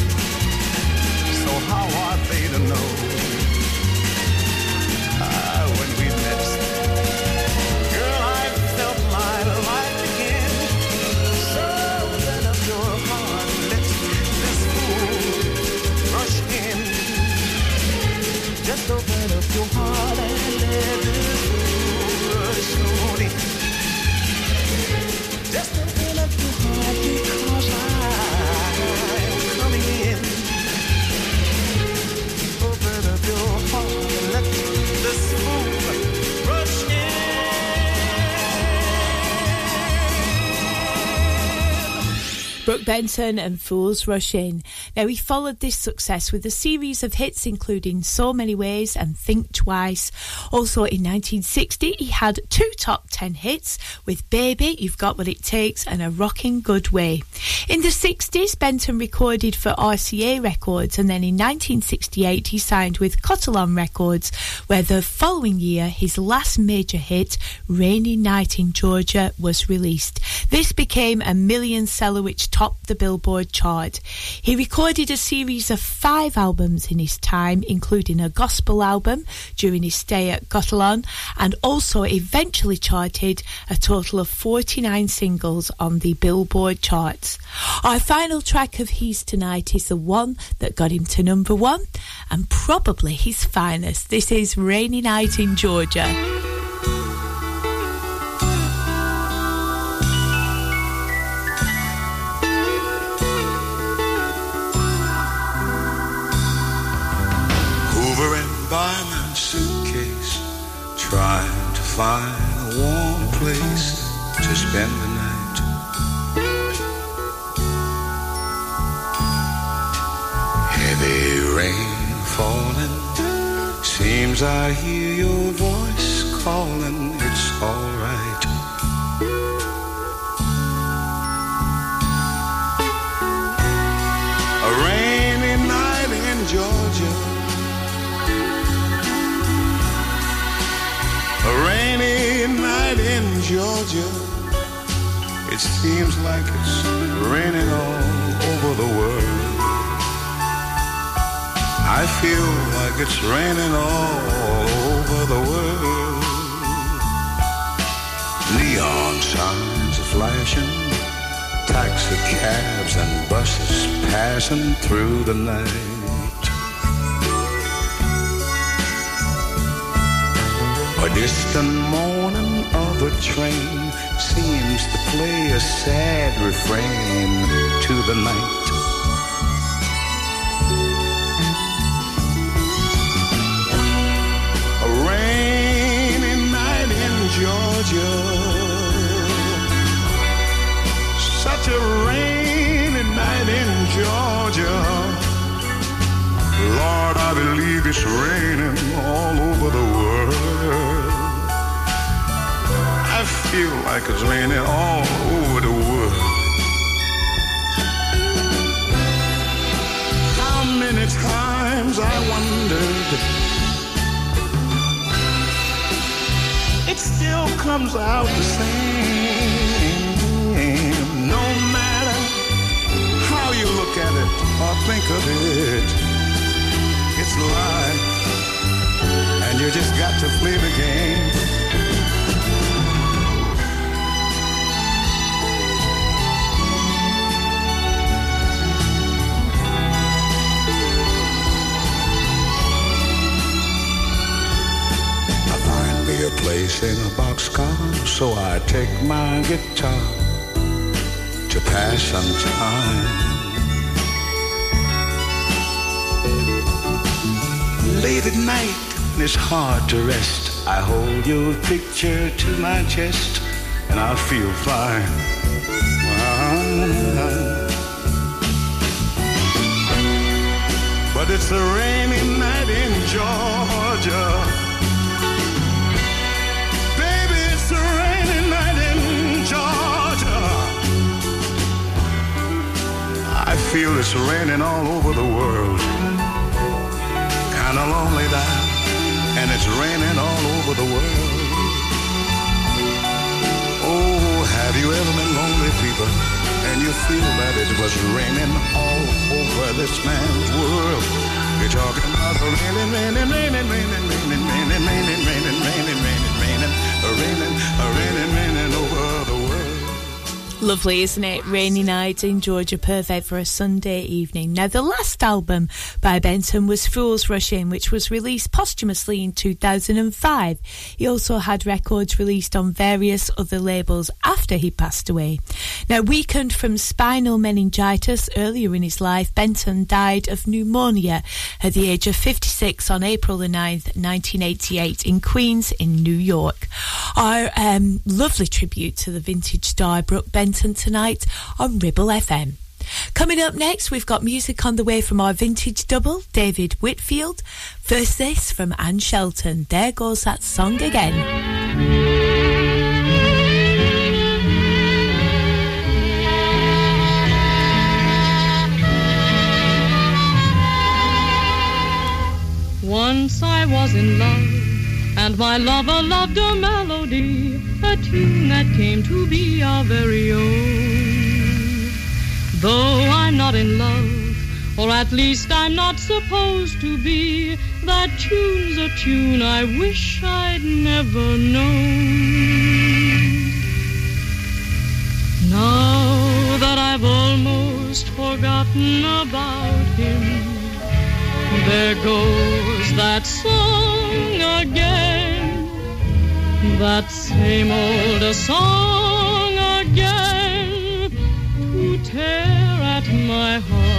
So how are they to know? Ah, when we met, girl, I felt my life begin. So open up your heart, let this fool rush in. Just open up your heart and let this Brook Benton and Fools Rush In. Now, he followed this success with a series of hits including So Many Ways and Think Twice. Also, in 1960, he had two top 10 hits with Baby, You've Got What It Takes, and A Rocking Good Way. In the 60s, Benton recorded for RCA Records, and then in 1968, he signed with Cotillion Records, where the following year, his last major hit, Rainy Night in Georgia, was released. This became a million seller which topped the Billboard chart. He recorded a series of five albums in his time, including a gospel album during his stay at Cotillion, and also eventually charted a total of 49 singles on the Billboard charts. Our final track of his tonight is the one that got him to number one, and probably his finest. This is Rainy Night in Georgia. Find a warm place to spend the night. Heavy rain falling, seems I hear your voice calling. It's alright. In Georgia. It seems like it's raining all over the world. I feel like it's raining all over the world. Neon signs are flashing, taxi cabs and buses passing through the night. A distant moaning of a train seems to play a sad refrain to the night. A rainy night in Georgia. Such a rainy night in Georgia. Lord, I believe it's raining all over the world feel like it's raining all over the world. How many times I wondered, it still comes out the same. No matter how you look at it or think of it, it's life, and you just got to play the game. Place in a boxcar, so I take my guitar to pass some time. Late at night, when it's hard to rest, I hold your picture to my chest, and I feel fine. But it's a rainy night in Georgia. Feel it's raining all over the world. Kinda lonely now, and it's raining all over the world. Oh, have you ever been lonely, people? And you feel that it was raining all over this man's world. You're talking about raining, raining, raining, raining, raining, raining, raining, raining, raining, raining, Lovely, isn't it? Rainy night in Georgia, perfect for a Sunday evening. Now, the last album by Benton was Fools Rush In, which was released posthumously in 2005. He also had records released on various other labels after he passed away. Now, weakened from spinal meningitis earlier in his life, Benton died of pneumonia at the age of 56 on April the 9th, 1988, in Queens, in New York. Our um, lovely tribute to the vintage star Brook Tonight on Ribble FM. Coming up next, we've got music on the way from our vintage double, David Whitfield. First, this from Anne Shelton. There goes that song again. Once I was in love, and my lover loved a melody, a tune that came to be our very own. Though I'm not in love, or at least I'm not supposed to be, that tune's a tune I wish I'd never known. Now that I've almost forgotten about him, there goes that song again, that same old song again, to tear at my heart.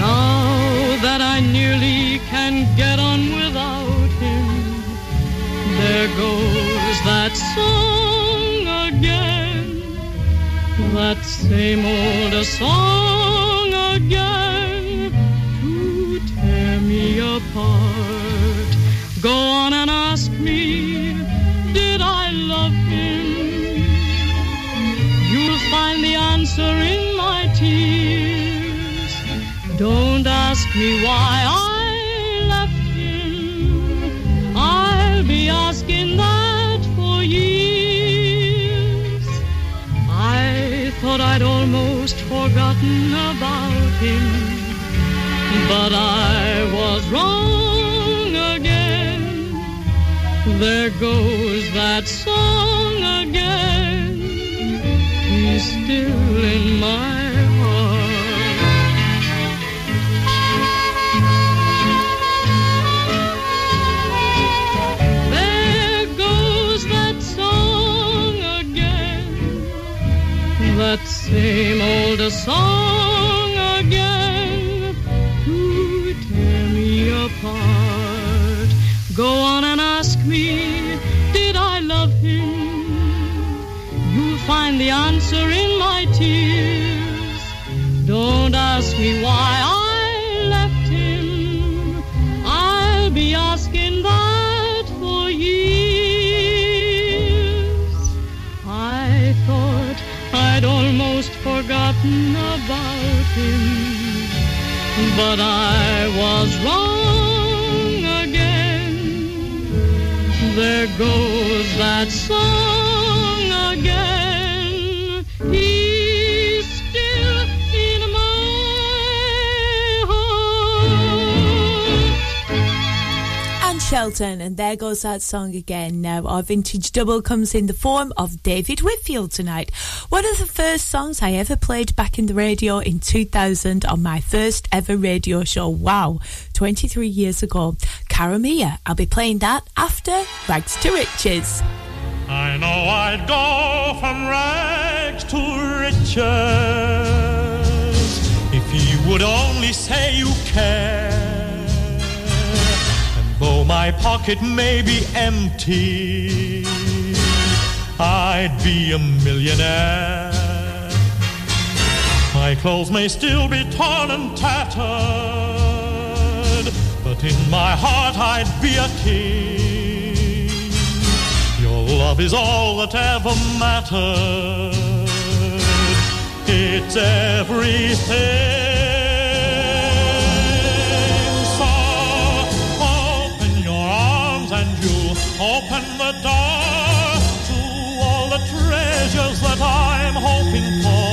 Now that I nearly can get on without him, there goes that song again, that same old song again Go on and ask me, did I love him? You'll find the answer in my tears. Don't ask me why I left him. I'll be asking that for years. I thought I'd almost forgotten about him. But I was wrong There goes that song again. He's still in my heart. There goes that song again. That same old song again to tear me apart. Go on and ask me, did I love him? You'll find the answer in my tears. Don't ask me why I left him. I'll be asking that for years. I thought I'd almost forgotten about him. But I was wrong There goes that song again. He's Anne Shelton, and there goes that song again. Now, our vintage double comes in the form of David Whitfield tonight. One of the first songs I ever played back in the radio in 2000 on my first ever radio show. Wow, 23 years ago. Cara Mia. I'll be playing that after Rags to Riches. I know I'd go from rags to riches if you would only say you care. Though my pocket may be empty, I'd be a millionaire. My clothes may still be torn and tattered, but in my heart I'd be a king. Your love is all that ever mattered. It's everything. Open the door to all the treasures that I'm hoping for.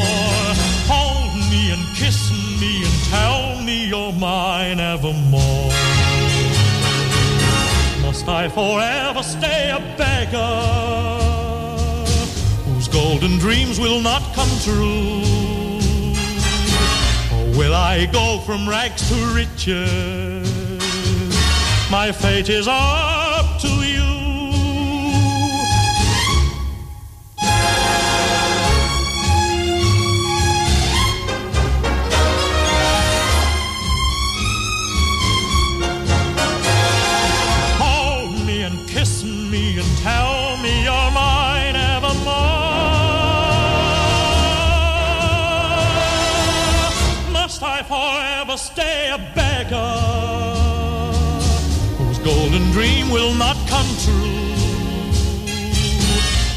Hold me and kiss me and tell me you're mine evermore. Must I forever stay a beggar whose golden dreams will not come true? Or will I go from rags to riches? My fate is up to stay a beggar whose golden dream will not come true?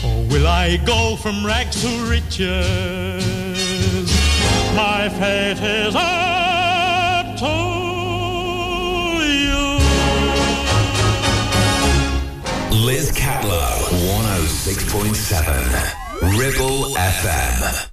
Or will I go from rags to riches? My fate is up to you. Liz Catlow, 106.7. Ribble FM.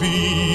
Be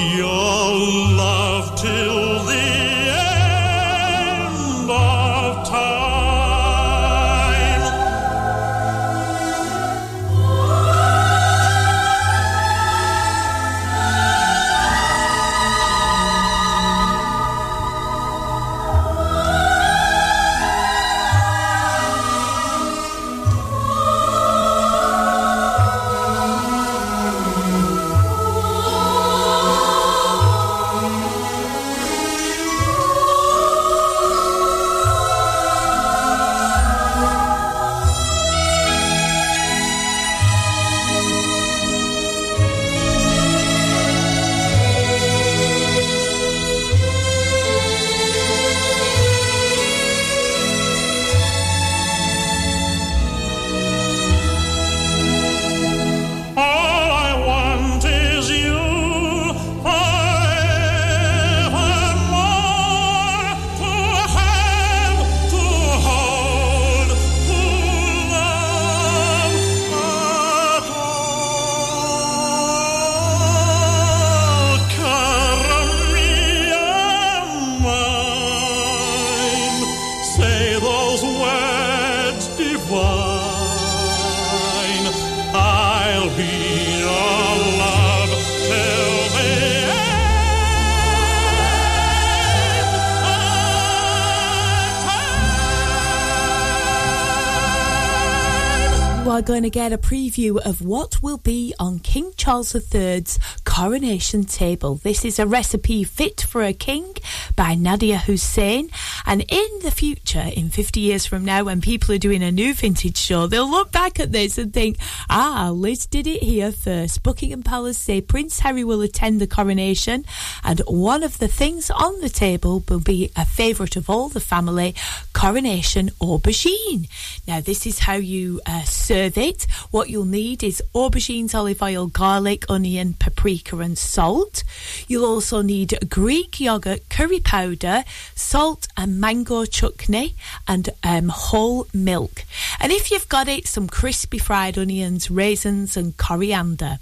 get a preview of what will be on King Charles III's coronation table. This is a recipe fit for a king by Nadiya Hussain. And in the future, in 50 years from now, when people are doing a new vintage show, they'll look back at this and think, ah, Liz did it here first. Buckingham Palace say Prince Harry will attend the coronation, and one of the things on the table will be a favourite of all the family coronation aubergine. Now, this is how you uh, serve it. What you'll need is aubergines, olive oil, garlic, onion, paprika, and salt. You'll also need Greek yogurt, curry powder, salt, and mango chutney, and um, whole milk. And if you've got it, some crispy fried onions, raisins, and coriander.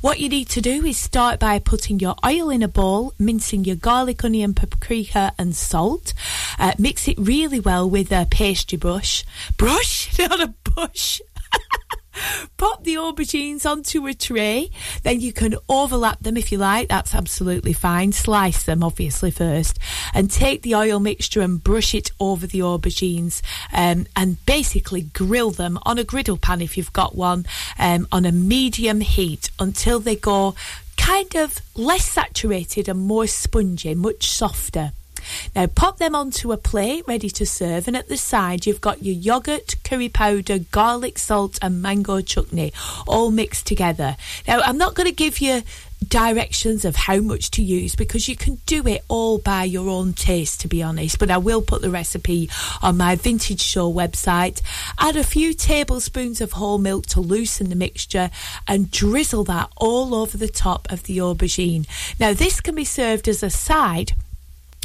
What you need to do is start by putting your oil in a bowl, mincing your garlic, onion, paprika, and salt. Uh, mix it really well with a pastry brush. Brush, not a bush. Pop the aubergines onto a tray. Then you can overlap them if you like. That's absolutely fine. Slice them, obviously, first. And take the oil mixture and brush it over the aubergines. Um, and basically grill them on a griddle pan if you've got one um, on a medium heat until they go kind of less saturated and more spongy, much softer. Now pop them onto a plate ready to serve, and at the side you've got your yogurt, curry powder, garlic salt, and mango chutney all mixed together. Now I'm not going to give you directions of how much to use because you can do it all by your own taste to be honest but I will put the recipe on my vintage show website add a few tablespoons of whole milk to loosen the mixture and drizzle that all over the top of the aubergine now this can be served as a side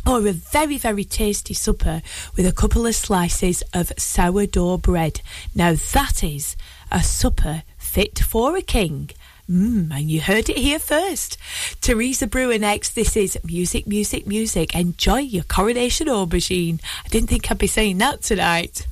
or a very, very tasty supper with a couple of slices of sourdough bread. Now, that is a supper fit for a king. Mmm, and you heard it here first. Teresa Brewer next. This is Music, Music, Music. Enjoy your coronation aubergine. I didn't think I'd be saying that tonight.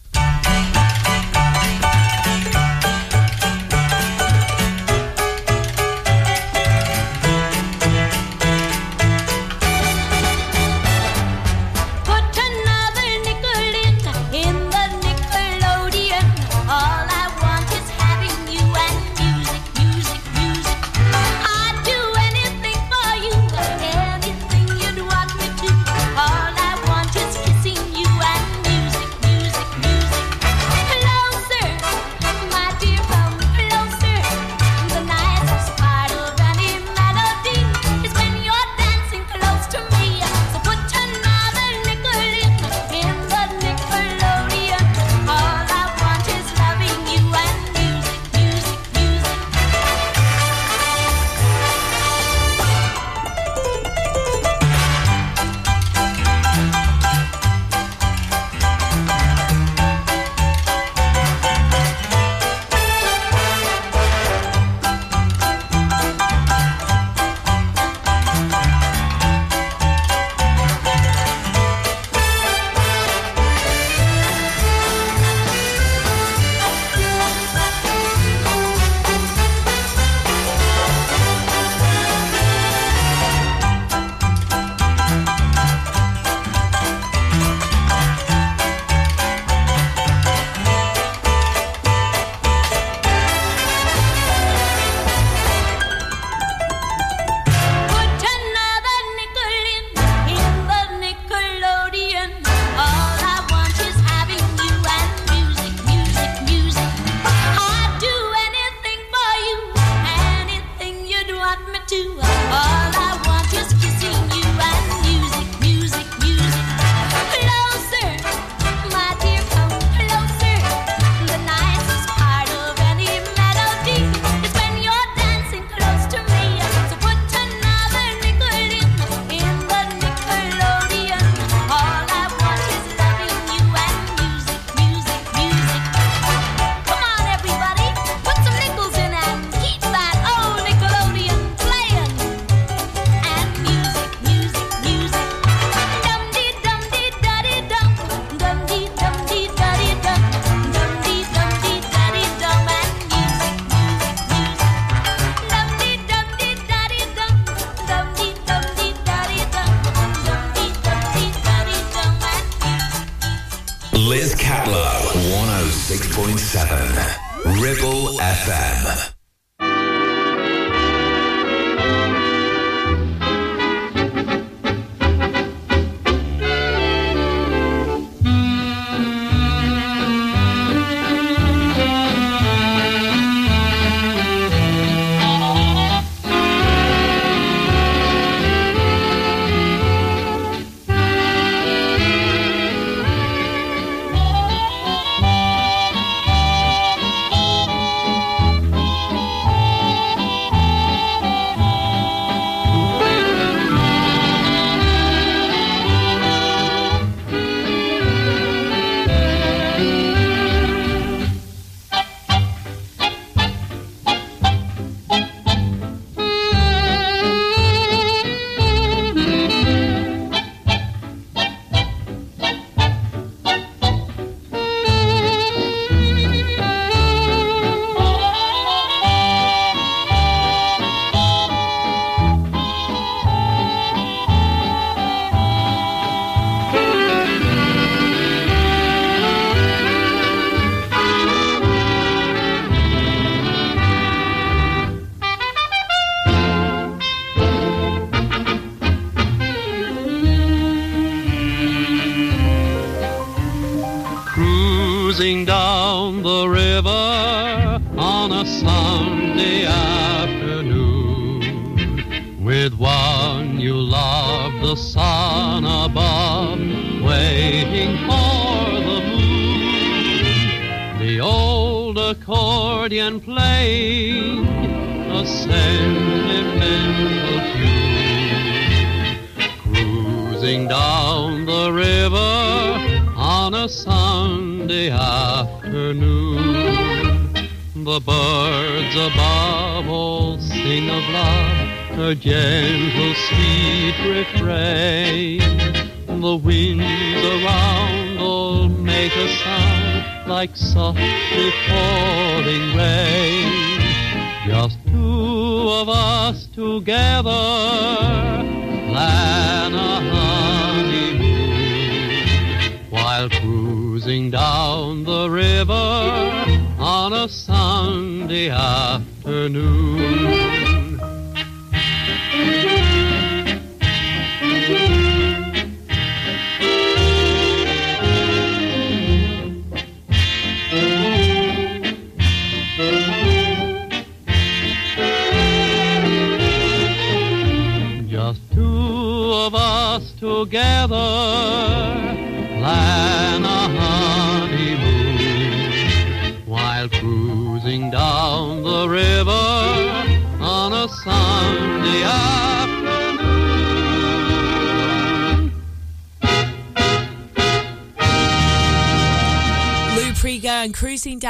Love,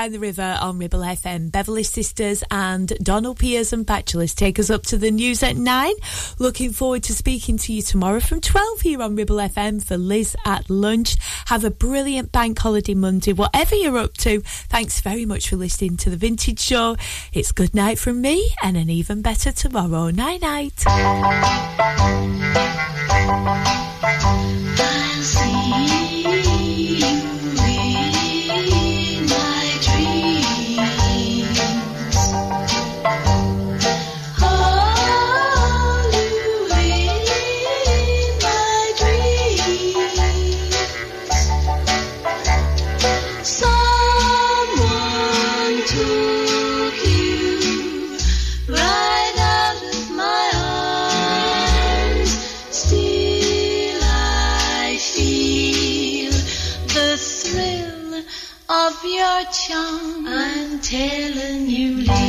down the river on Ribble FM. Beverley Sisters and Donald Peers and Bachelors take us up to the news at nine. Looking forward to speaking to you tomorrow from 12 here on Ribble FM for Liz at lunch. Have a brilliant bank holiday Monday, whatever you're up to. Thanks very much for listening to The Vintage Show. It's good night from me and an even better tomorrow. Night night. Your charm. I'm telling you,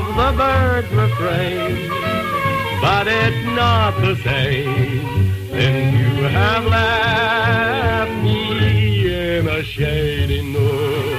of the bird's refrain. But it's not the same since you have left me in a shady nook.